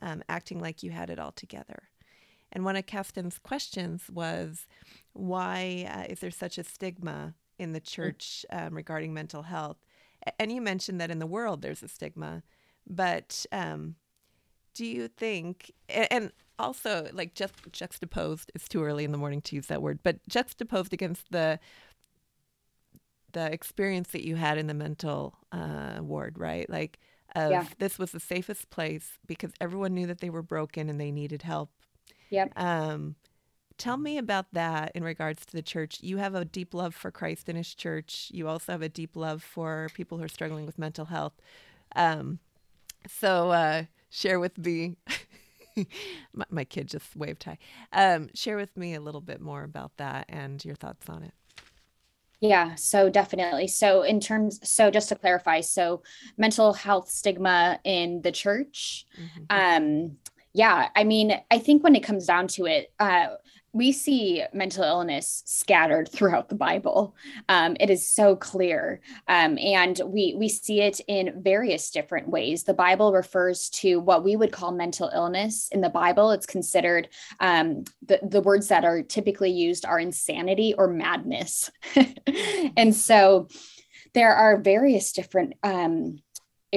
um, acting like you had it all together. And one of Castin's questions was, why uh, is there such a stigma in the church um, regarding mental health? And you mentioned that in the world there's a stigma, but um, do you think, and also like just juxtaposed, it's too early in the morning to use that word, but juxtaposed against the the experience that you had in the mental uh, ward, right? Like, of yeah. this was the safest place because everyone knew that they were broken and they needed help. Yep. Um, tell me about that in regards to the church. You have a deep love for Christ and His church. You also have a deep love for people who are struggling with mental health. Um, so uh, share with me. *laughs* my, my, kid just waved hi. Um, share with me a little bit more about that and your thoughts on it. Yeah, so definitely. So, in terms, so just to clarify, so mental health stigma in the church. Mm-hmm. Um, yeah, I mean, I think when it comes down to it, uh, we see mental illness scattered *laughs* throughout the Bible. Um, it is so clear, um, and we we see it in various different ways. The Bible refers to what we would call mental illness. In the Bible, it's considered um, the the words that are typically used are insanity or madness, *laughs* and so there are various different um,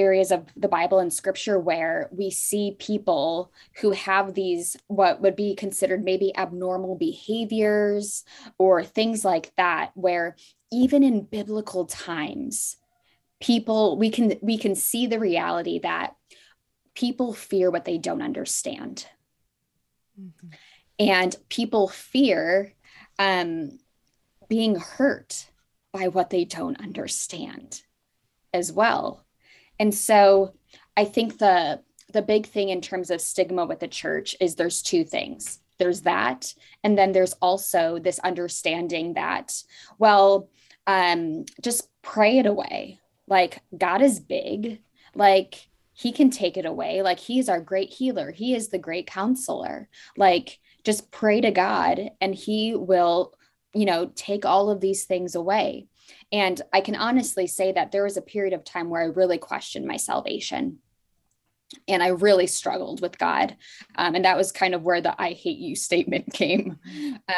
areas of the Bible and scripture where we see people who have these, what would be considered maybe abnormal behaviors or things like that, where even in biblical times, people, we can, we can see the reality that people fear what they don't understand. Mm-hmm. And people fear um, being hurt by what they don't understand as well and so I think the the big thing in terms of stigma with the church is there's two things. There's that, and then there's also this understanding that, well, um, just pray it away. Like, God is big. Like, he can take it away. Like, he's our great healer. He is the great counselor. Like, just pray to God and he will, you know, take all of these things away. And I can honestly say that there was a period of time where I really questioned my salvation and I really struggled with God. Um, and that was kind of where the I hate you statement *laughs* came.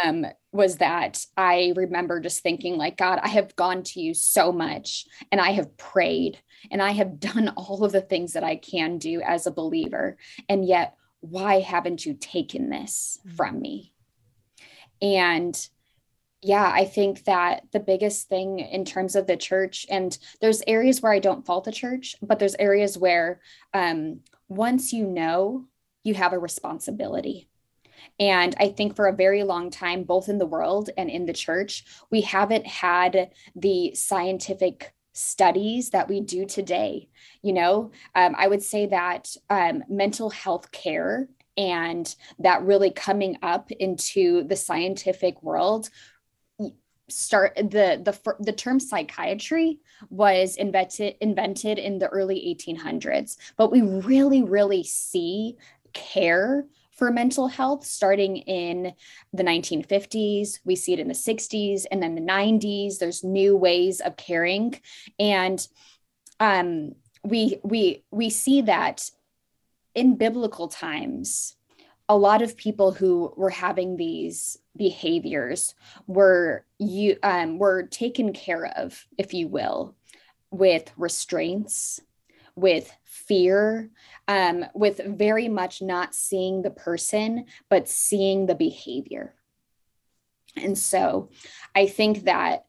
Um, was that I remember just thinking, like, God, I have gone to you so much and I have prayed and I have *laughs* done all of the things that I can do as a believer. And yet, why haven't you taken this mm. from me? And yeah, I think that the biggest thing in terms of the church, and there's areas where I don't fault the church, but there's areas where um, once you know, you have a responsibility. And I think for a very long time, both in the world and in the church, we haven't had the scientific studies that we do today. You know, um, I would say that um, mental health care and that really coming up into the scientific world start the the the term psychiatry was invented invented in the early 1800s but we really really see care for mental health starting in the 1950s we see it in the 60s and then the 90s there's new ways of caring. And um we we we see that in biblical times a lot of people who were having these behaviors were you um, were taken care of, if you will, with restraints, with fear, um, with very much not seeing the person, but seeing the behavior. And so I think that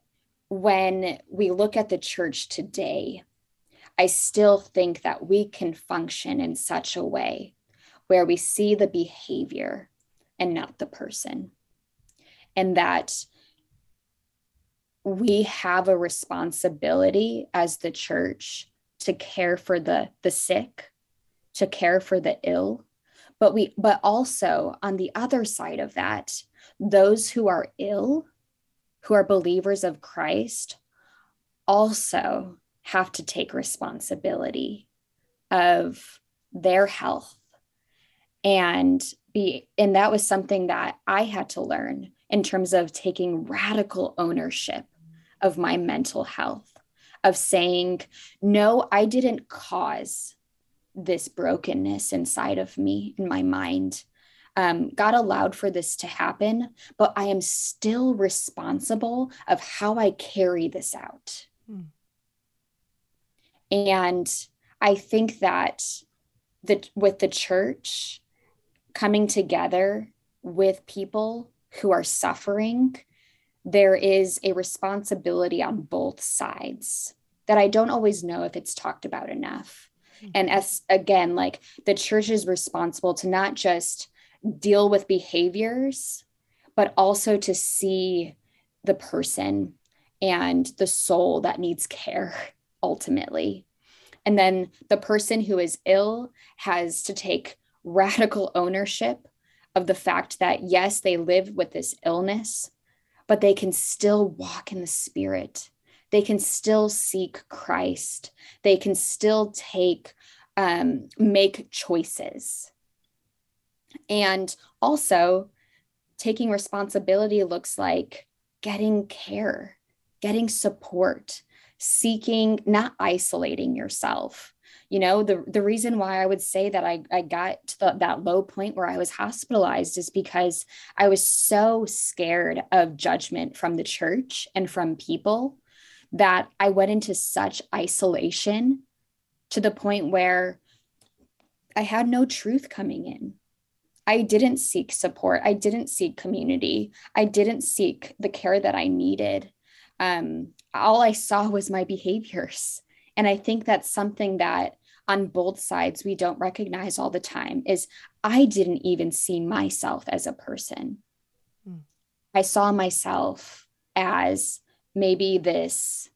when we look at the church today, I still think that we can function in such a way where we see the behavior and not the person. And that we have a responsibility as the church to care for the, the sick, to care for the ill. But we but also on the other side of that, those who are ill, who are believers of Christ, also have to take responsibility of their health and be and that was something that i had to learn in terms of taking radical ownership of my mental health of saying no i didn't cause this brokenness inside of me in my mind um, god allowed for this to happen but i am still responsible of how i carry this out hmm. and i think that the, with the church coming together with people who are suffering, there is a responsibility on both sides that I don't always know if it's talked about enough. Mm-hmm. And as again, like the church is responsible to not just deal with behaviors, but also to see the person and the soul that needs care *laughs* ultimately. And then the person who is ill has to take radical ownership of the fact that, yes, they live with this illness, but they can still walk in the spirit. They can still seek Christ. They can still take, um, make choices. And also, taking responsibility looks like getting care, getting support, seeking, not isolating yourself, you know the the reason why i would say that i i got to the, that low point where i was hospitalized is because i was so scared of judgment from the church and from people that i went into such isolation to the point where i had no truth coming in I didn't seek support. I didn't seek community. I didn't seek the care that I needed. Um, all I saw was my behaviors. And I think that's something that on both sides we don't recognize all the time is I didn't even see myself as a person. Mm. I saw myself as maybe this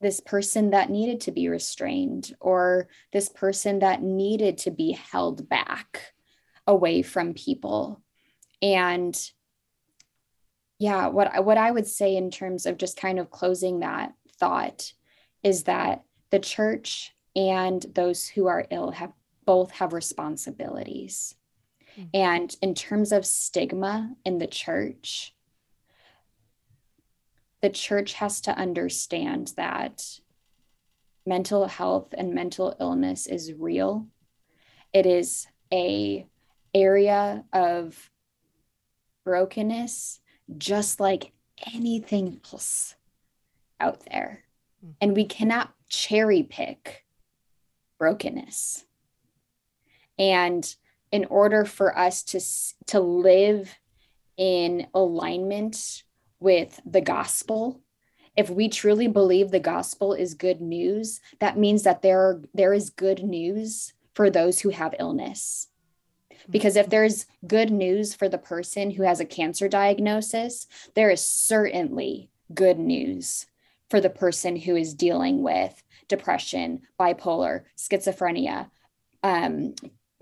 this person that needed to be restrained or this person that needed to be held back away from people and yeah what what i would say in terms of just kind of closing that thought is that the church and those who are ill have both have responsibilities. Mm-hmm. And in terms of stigma in the church, the church has to understand that mental health and mental illness is real. It is a area of brokenness just like anything else out there. Mm-hmm. And we cannot cherry pick brokenness. And in order for us to, to live in alignment with the gospel, if we truly believe the gospel is good news, that means that there, there is good news for those who have illness. Because if there's good news for the person who has a cancer diagnosis, there is certainly good news for the person who is dealing with depression, bipolar, schizophrenia, um,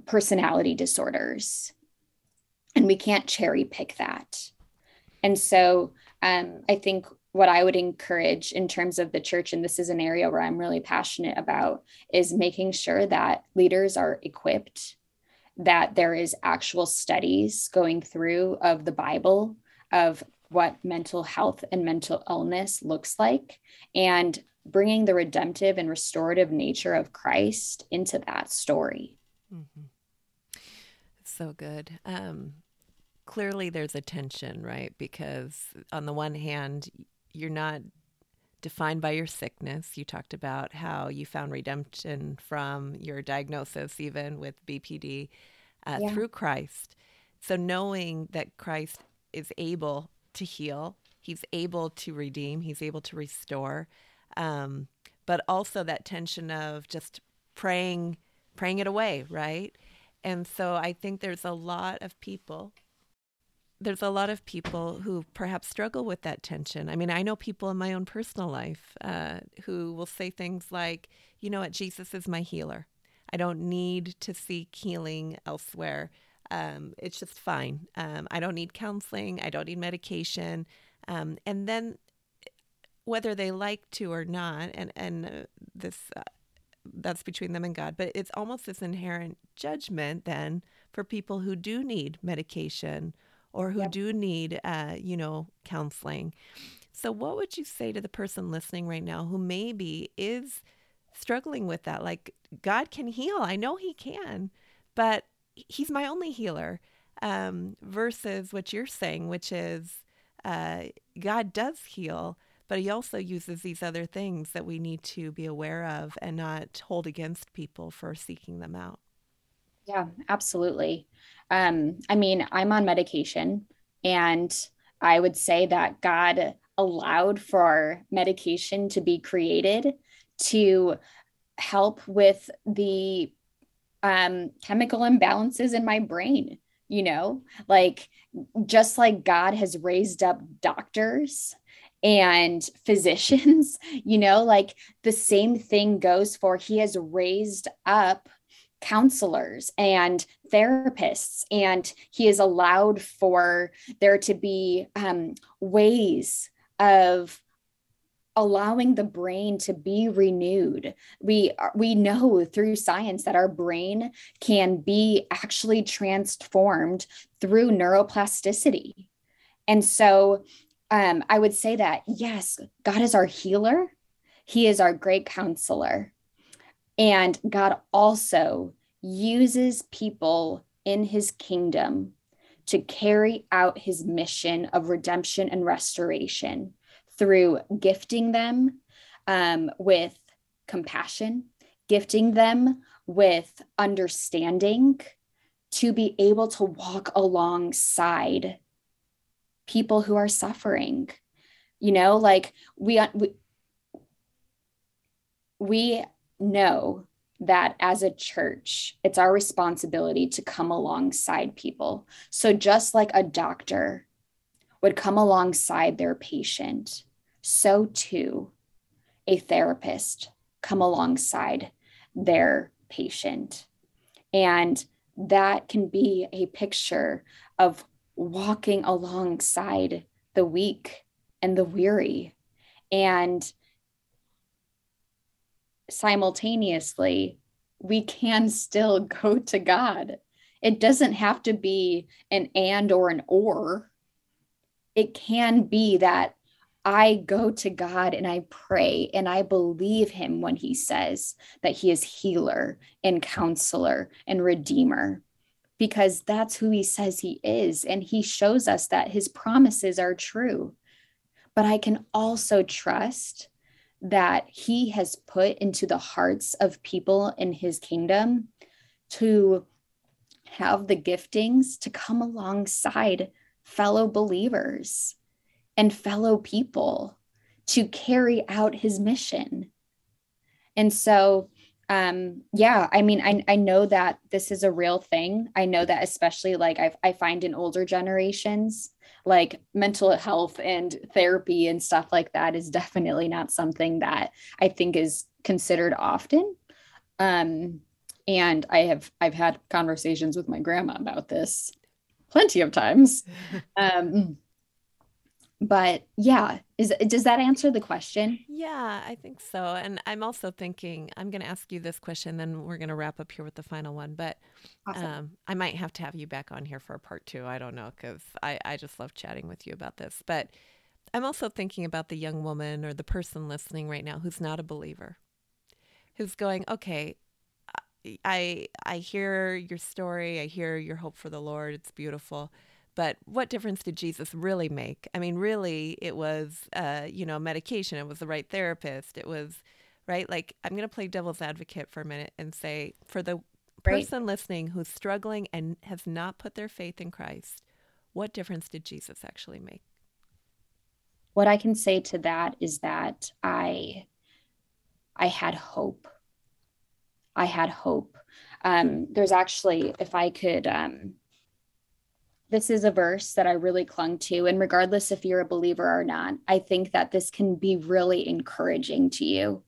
personality disorders. And we can't cherry pick that. And so um, I think what I would encourage in terms of the church, and this is an area where I'm really passionate about, is making sure that leaders are equipped, that there is actual studies going through of the Bible of what mental health and mental illness looks like, and bringing the redemptive and restorative nature of Christ into that story. Mm-hmm. So good. Um, clearly, there's a tension, right? Because on the one hand, you're not defined by your sickness. You talked about how you found redemption from your diagnosis, even with BPD, uh, yeah. through Christ. So, knowing that Christ is able to heal, He's able to redeem, He's able to restore, um, but also that tension of just praying, praying it away, right? And so, I think there's a lot of people there's a lot of people who perhaps struggle with that tension. I mean, I know people in my own personal life uh, who will say things like, you know what, Jesus is my healer. I don't need to seek healing elsewhere. Um, it's just fine. Um, I don't need counseling. I don't need medication. Um, and then, whether they like to or not, and and uh, this uh, that's between them and God, but it's almost this inherent judgment then for people who do need medication or who yep. do need, uh, you know, counseling. So, what would you say to the person listening right now who maybe is struggling with that? Like, God can heal. I know He can, but He's my only healer. Um, versus what you're saying, which is uh, God does heal, but He also uses these other things that we need to be aware of and not hold against people for seeking them out. Yeah, absolutely. Um, I mean, I'm on medication, and I would say that God allowed for medication to be created to help with the um, chemical imbalances in my brain. You know, like just like God has raised up doctors and physicians, *laughs* you know, like the same thing goes for He has raised up counselors and therapists and he has allowed for there to be um, ways of allowing the brain to be renewed. We we know through science that our brain can be actually transformed through neuroplasticity. And so um, i would say that yes god is our healer. He is our great counselor. And God also uses people in his kingdom to carry out his mission of redemption and restoration through gifting them um, with compassion, gifting them with understanding to be able to walk alongside people who are suffering. You know, like we, we, we know that as a church, it's our responsibility to come alongside people. So, just like a doctor would come alongside their patient, so too a therapist come alongside their patient. And that can be a picture of walking alongside the weak and the weary and simultaneously, we can still *laughs* go to God. It doesn't have to be an and or an or. It can be that I go to God and I pray and I believe him when he says that he is healer and counselor and redeemer because that's who he says he is. And he shows us that his promises are true. But I can also trust that he has put into the hearts of people in his kingdom to have the giftings to come alongside fellow believers and fellow people to carry out his mission. And so, um, yeah, I mean, I, I know that this is a real thing. I know that especially like I, I find in older generations, like mental health and therapy and stuff like that is definitely not something that I think is considered often. Um, and I have I've had conversations with my grandma about this plenty of times. *laughs* Um, but yeah, is does that answer the question? Yeah, I think so. And I'm also thinking I'm going to ask you this question, then we're going to wrap up here with the final one. But awesome. um, I might have to have you back on here for a part two. I don't know because I I just love chatting with you about this. But I'm also thinking about the young woman or the person listening right now who's not a believer, who's going, okay, I I hear your story. I hear your hope for the Lord. It's beautiful. But what difference did Jesus really make? I mean, really, it was, uh, you know, medication. It was the right therapist. It was, right? Like, I'm going to play devil's advocate for a minute and say, for the right. person listening who's struggling and has not put their faith in Christ, what difference did Jesus actually make? What I can say to that is that I, I had hope. I had hope. Um, there's actually, if I could um, this is a verse that I really clung to. And regardless if you're a believer or not, I think that this can be really encouraging to you.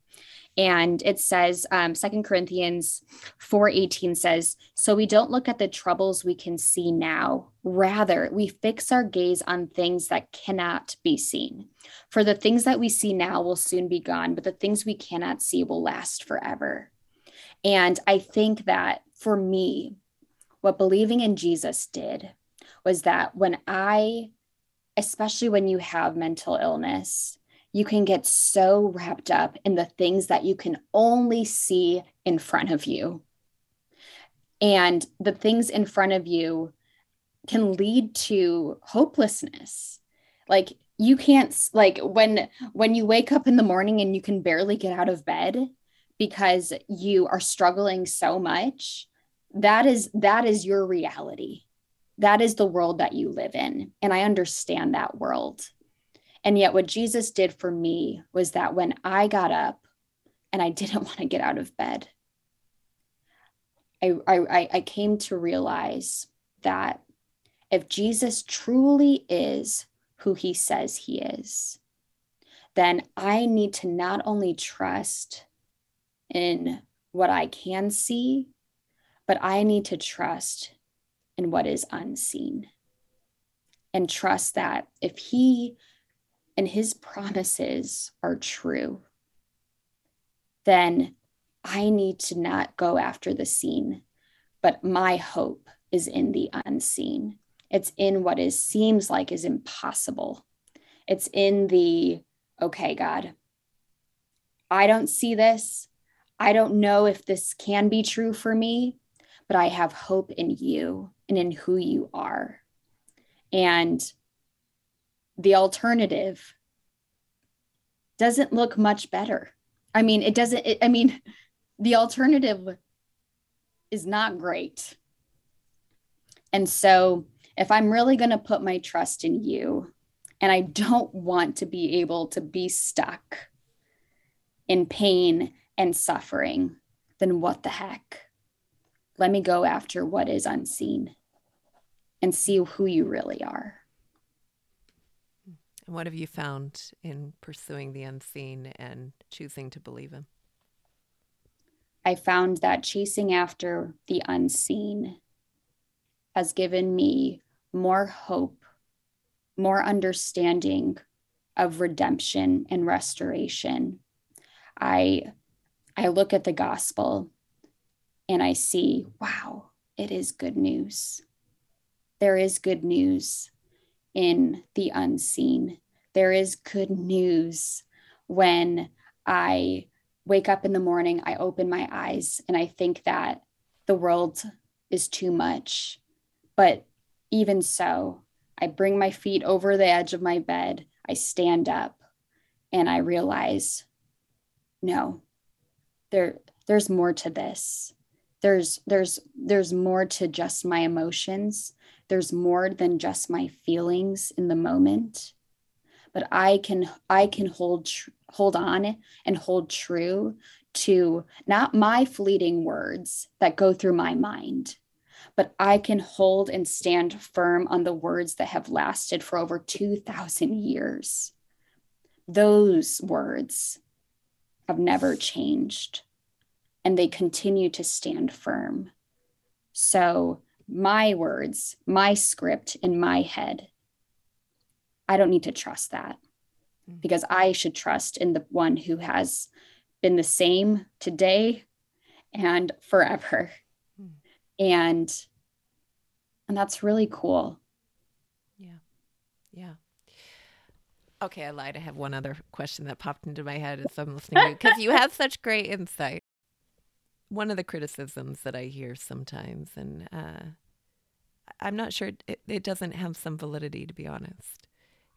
And it says, um, 2 Corinthians 4.18 says, So we don't look at the troubles we can see now. Rather, we fix our gaze on things that cannot be seen. For the things that we see now will soon be gone, but the things we cannot see will last forever. And I think that for me, what believing in Jesus did was that when I, especially when you have mental illness, you can get so wrapped up in the things that you can only see in front of you. And the things in front of you can lead to hopelessness. Like you can't like when when you wake up in the morning and you can barely get out of bed because you are struggling so much, that is that is your reality that is the world that you live in. And I understand that world. And yet, what Jesus did for me was that when I got up and I *laughs* didn't want to get out of bed, I, I, I came to realize that if Jesus truly is who he says he is, then I need to not only trust in what I can see, but I need to trust in what is unseen. And trust that if He and His promises are true, then I need to not go after the seen, but my hope is in the unseen. It's in what is seems like is impossible. It's in the okay, God, I don't see this. I don't know if this can be true for me, but I have hope in you and in who you are. And the alternative doesn't look much better. I mean, it doesn't, it, I mean, the alternative is not great. And so, if I'm really going to put my trust in you, and I don't want to be able to be stuck in pain and suffering, then what the heck? Let me go after what is unseen and see who you really are. And what have you found in pursuing the unseen and choosing to believe Him? I found that chasing after the unseen has given me more hope, more understanding of redemption and restoration. I I look at the gospel and I see, wow, it is good news. There is good news in the unseen. There is good news when I wake up in the morning, I open my eyes, and I think that the world is too much. But even so, I bring my feet over the edge of my bed, I stand up, and I realize no, there, there's more to this there's there's there's more to just my emotions there's more than just my feelings in the moment but i can i can hold tr- hold on and hold true to not my fleeting words that go through my mind but i can hold and stand firm on the words that have lasted for over 2000 years those words have never changed and they continue to stand firm. So, my words, my script in my head, I don't need to trust that mm. because I should trust in the one who has been the same today and forever. Mm. And and that's really cool. Yeah. Yeah. Okay, I lied. I have one other question that popped into my head as I'm listening to you because you have such great insight one of the criticisms that I hear sometimes, and uh, I'm not sure it, it, doesn't have some validity, to be honest,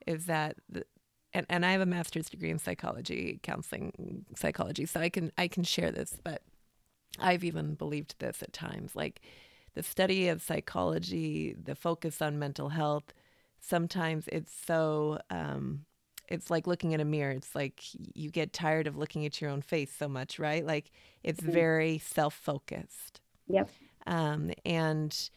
is that, the, and, and I have a master's degree in psychology, counseling psychology, so I can I can share this, but I've even believed this at times, like the study of psychology, the focus on mental health. Sometimes it's so um, it's like looking in a mirror. It's like you get tired of looking at your own face so much, right? Like it's mm-hmm. very self focused. Yep. Um, and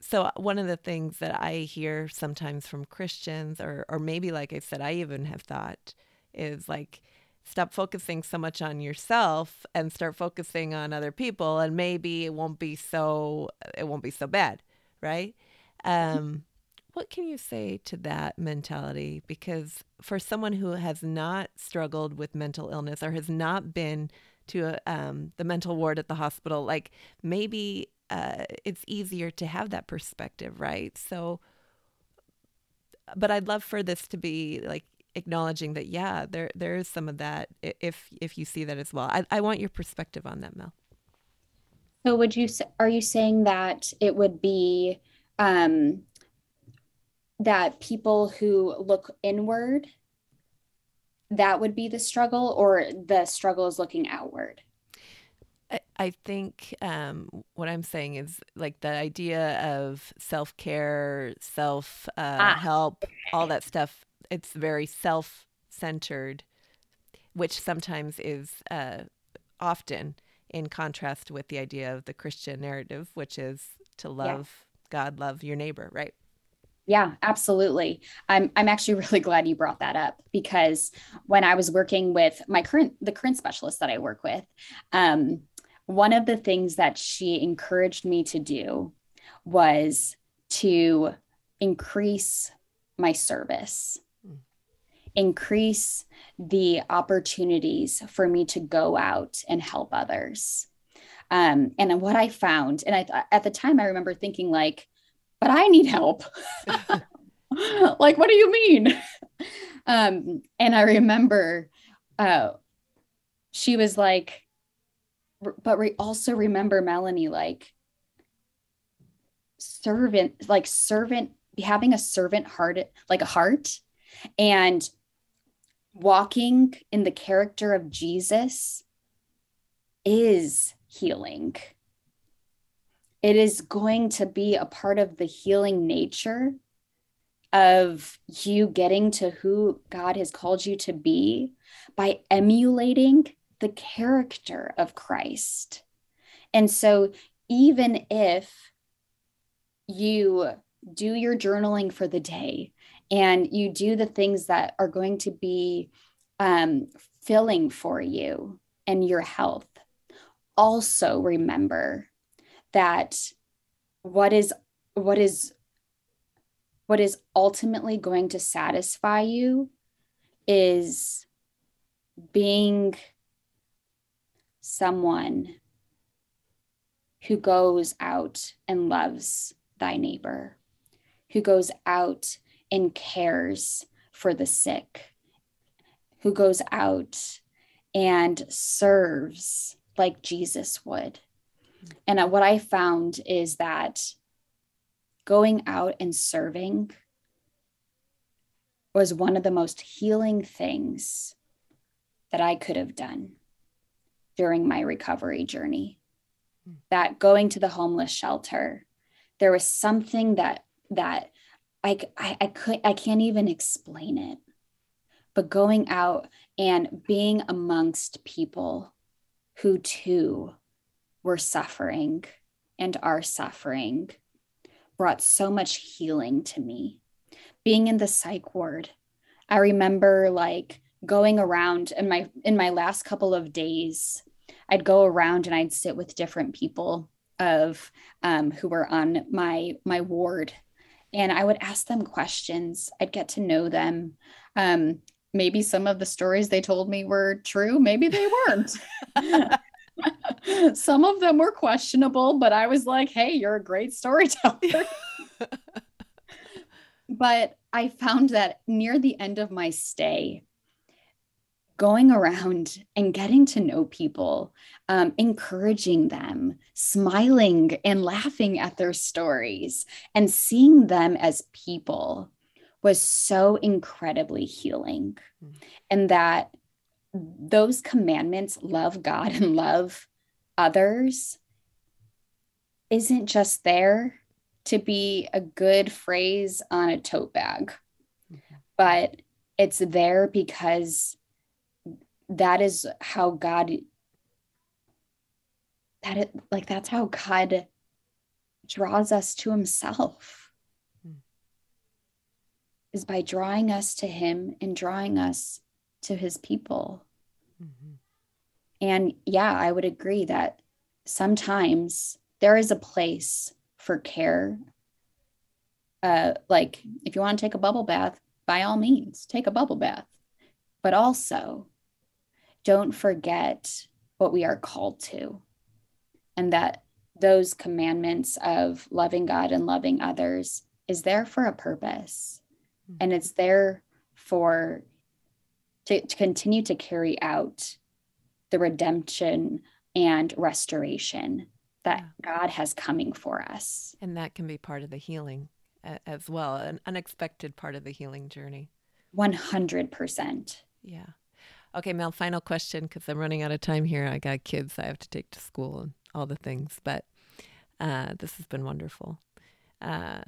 so uh, one of the things that I hear sometimes from Christians, or or maybe like I said, I even have thought is like stop focusing so much on yourself and start focusing on other people, and maybe it won't be so it won't be so bad, right? Mm-hmm. Um, what can you say to that mentality? Because for someone who has not struggled with mental illness or has not been to a, um, the mental ward at the hospital, like maybe uh, it's easier to have that perspective, right? So, but I'd love for this to be like acknowledging that, yeah, there there is some of that. If if you see that as well, I, I want your perspective on that, Mel. So, would you are you saying that it would be um, that people who look inward that would be the struggle or the struggle is looking outward I, think um, what I'm saying is like the idea of self care, self uh, ah. help, all that stuff. It's very self centered, which sometimes is uh, often in contrast with the idea of the Christian narrative, which is to love yeah. God, love your neighbor, right? Yeah, absolutely. I'm I'm actually *laughs* really glad you brought that up because when I was working with my current the current specialist that I work with, um, one of the things that she encouraged me to do was to increase my service hmm. increase the opportunities for me to go out and help others um, and what i found and I, at the time i remember thinking like but I need help. *laughs* like, what do you mean? Um, and I remember uh, she was like, but we also remember Melanie, like, servant, like, servant, having a servant heart, like a heart, and walking in the character of Jesus is healing it is going to be a part of the healing nature of you getting to who God has called you to be by emulating the character of Christ. And so, even if you do your journaling for the day and you do the things that are going to be um, filling for you and your health, also remember that what is what is what is ultimately going to satisfy you is being someone who goes out and loves thy neighbor, who goes out and cares for the sick, who goes out and serves like Jesus would. And what I found is that going out and serving was one of the most healing things that I could have done during my recovery journey. Hmm. That going to the homeless shelter, there was something that that I, I, I could I can't even explain it. But going out and being amongst people who too were suffering and are suffering brought so much healing to me. Being in the psych ward, I remember like going around in my in my last couple of days, I'd go around and I'd sit with different people of um, who were on my my ward and I would ask them questions. I'd get to know them. Um, maybe some of the stories they told me were true, maybe they weren't. *laughs* *laughs* some of them were questionable, but I was like, hey, you're a great storyteller. *laughs* but I found that near the end of my stay, going around and getting to know people, um, encouraging them, smiling and laughing at their stories, and seeing them as people was so incredibly healing. Mm-hmm. And that those commandments, love God and love others, isn't just there to be a good phrase on a tote bag, but it's there because that is how God that it like that's how God draws us to himself hmm. is by drawing us to him and drawing us to his people. Mm-hmm. And yeah, I would agree that sometimes there is a place for care. Uh, like if you want to take a bubble bath, by all means, take a bubble bath. But also, don't forget what we are called to and that those commandments of loving God and loving others is there for a purpose mm-hmm. and it's there for to, to continue to carry out the redemption and restoration that yeah. God has coming for us. And that can be part of the healing as well, an unexpected part of the healing journey. 100%. Yeah. Okay, Mel, final question because I'm running out of time here. I got kids I have to take to school and all the things, but uh, this has been wonderful. Uh,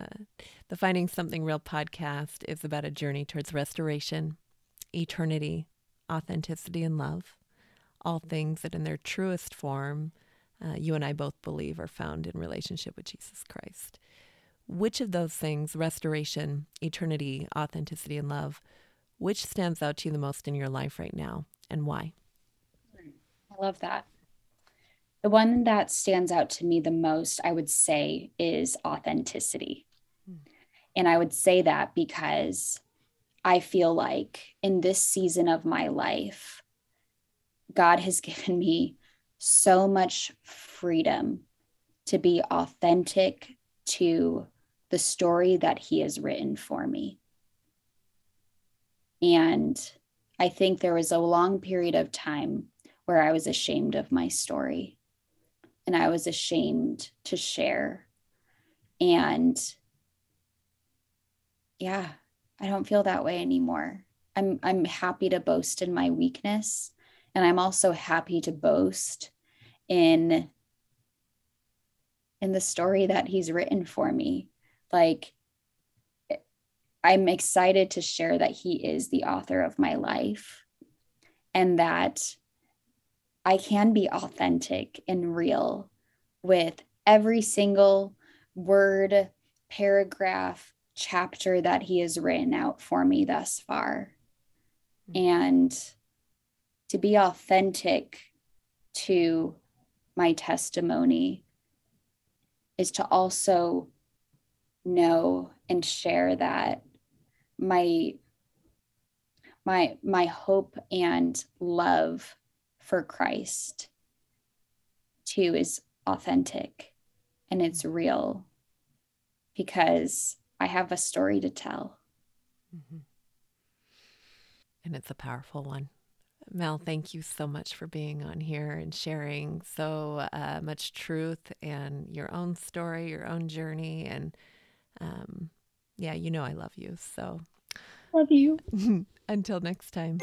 the Finding Something Real podcast is about a journey towards restoration, eternity, authenticity, and love. All things that, in their truest form, uh, you and I both believe are found in relationship with Jesus Christ. Which of those things, restoration, eternity, authenticity, and love, which stands out to you the most in your life right now and why? I love that. The one that stands out to me the most, I would say, is authenticity. Hmm. And I would say that because I feel like in this season of my life, God has *laughs* given me so much freedom to be authentic to the story that He has written for me. And I think there was a long period of time where I was ashamed of my story and I was ashamed to share. And yeah, I don't feel that way anymore. I'm I'm happy to boast in my weakness and I'm also happy to boast in in the story that he's written for me. Like I'm excited to share that he is the author of my life and that I can be authentic and real with every single word, paragraph, chapter that he has written out for me thus far. Mm-hmm. And to be authentic to my testimony is to also know and share that my my my hope and love for Christ too is authentic and it's real because I have a story to tell. Mm-hmm. And it's a powerful one. Mel, thank you so much for being on here and sharing so uh, much truth and your own story, your own journey. And um, yeah, you know I love you. So love you. *laughs* Until next time.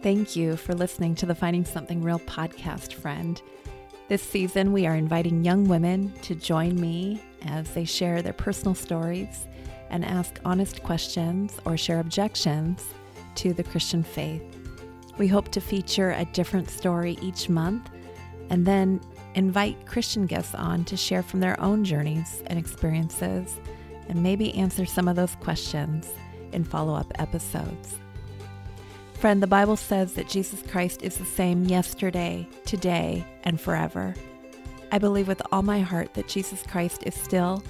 Thank you for listening to the Finding Something Real podcast, friend. This season, we are inviting young women to join me as they share their personal stories and ask honest questions or share objections to the Christian faith. We hope to feature a different story each month and then invite Christian guests on to share from their own journeys and experiences and maybe answer some of those questions in follow up episodes. Friend, the Bible says that Jesus Christ is the same yesterday, today, and forever. I believe with all my heart that Jesus Christ is still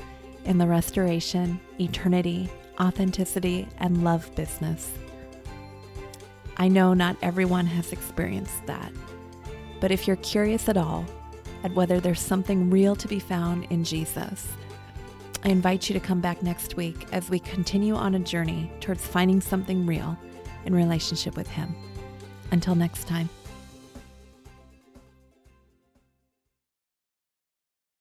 in the restoration, eternity, authenticity, and love business. I know not everyone has experienced that, but if you're curious at all at whether there's something real to be found in Jesus, I invite you to come back next week as we continue on a journey towards finding something real in relationship with Him. Until next time.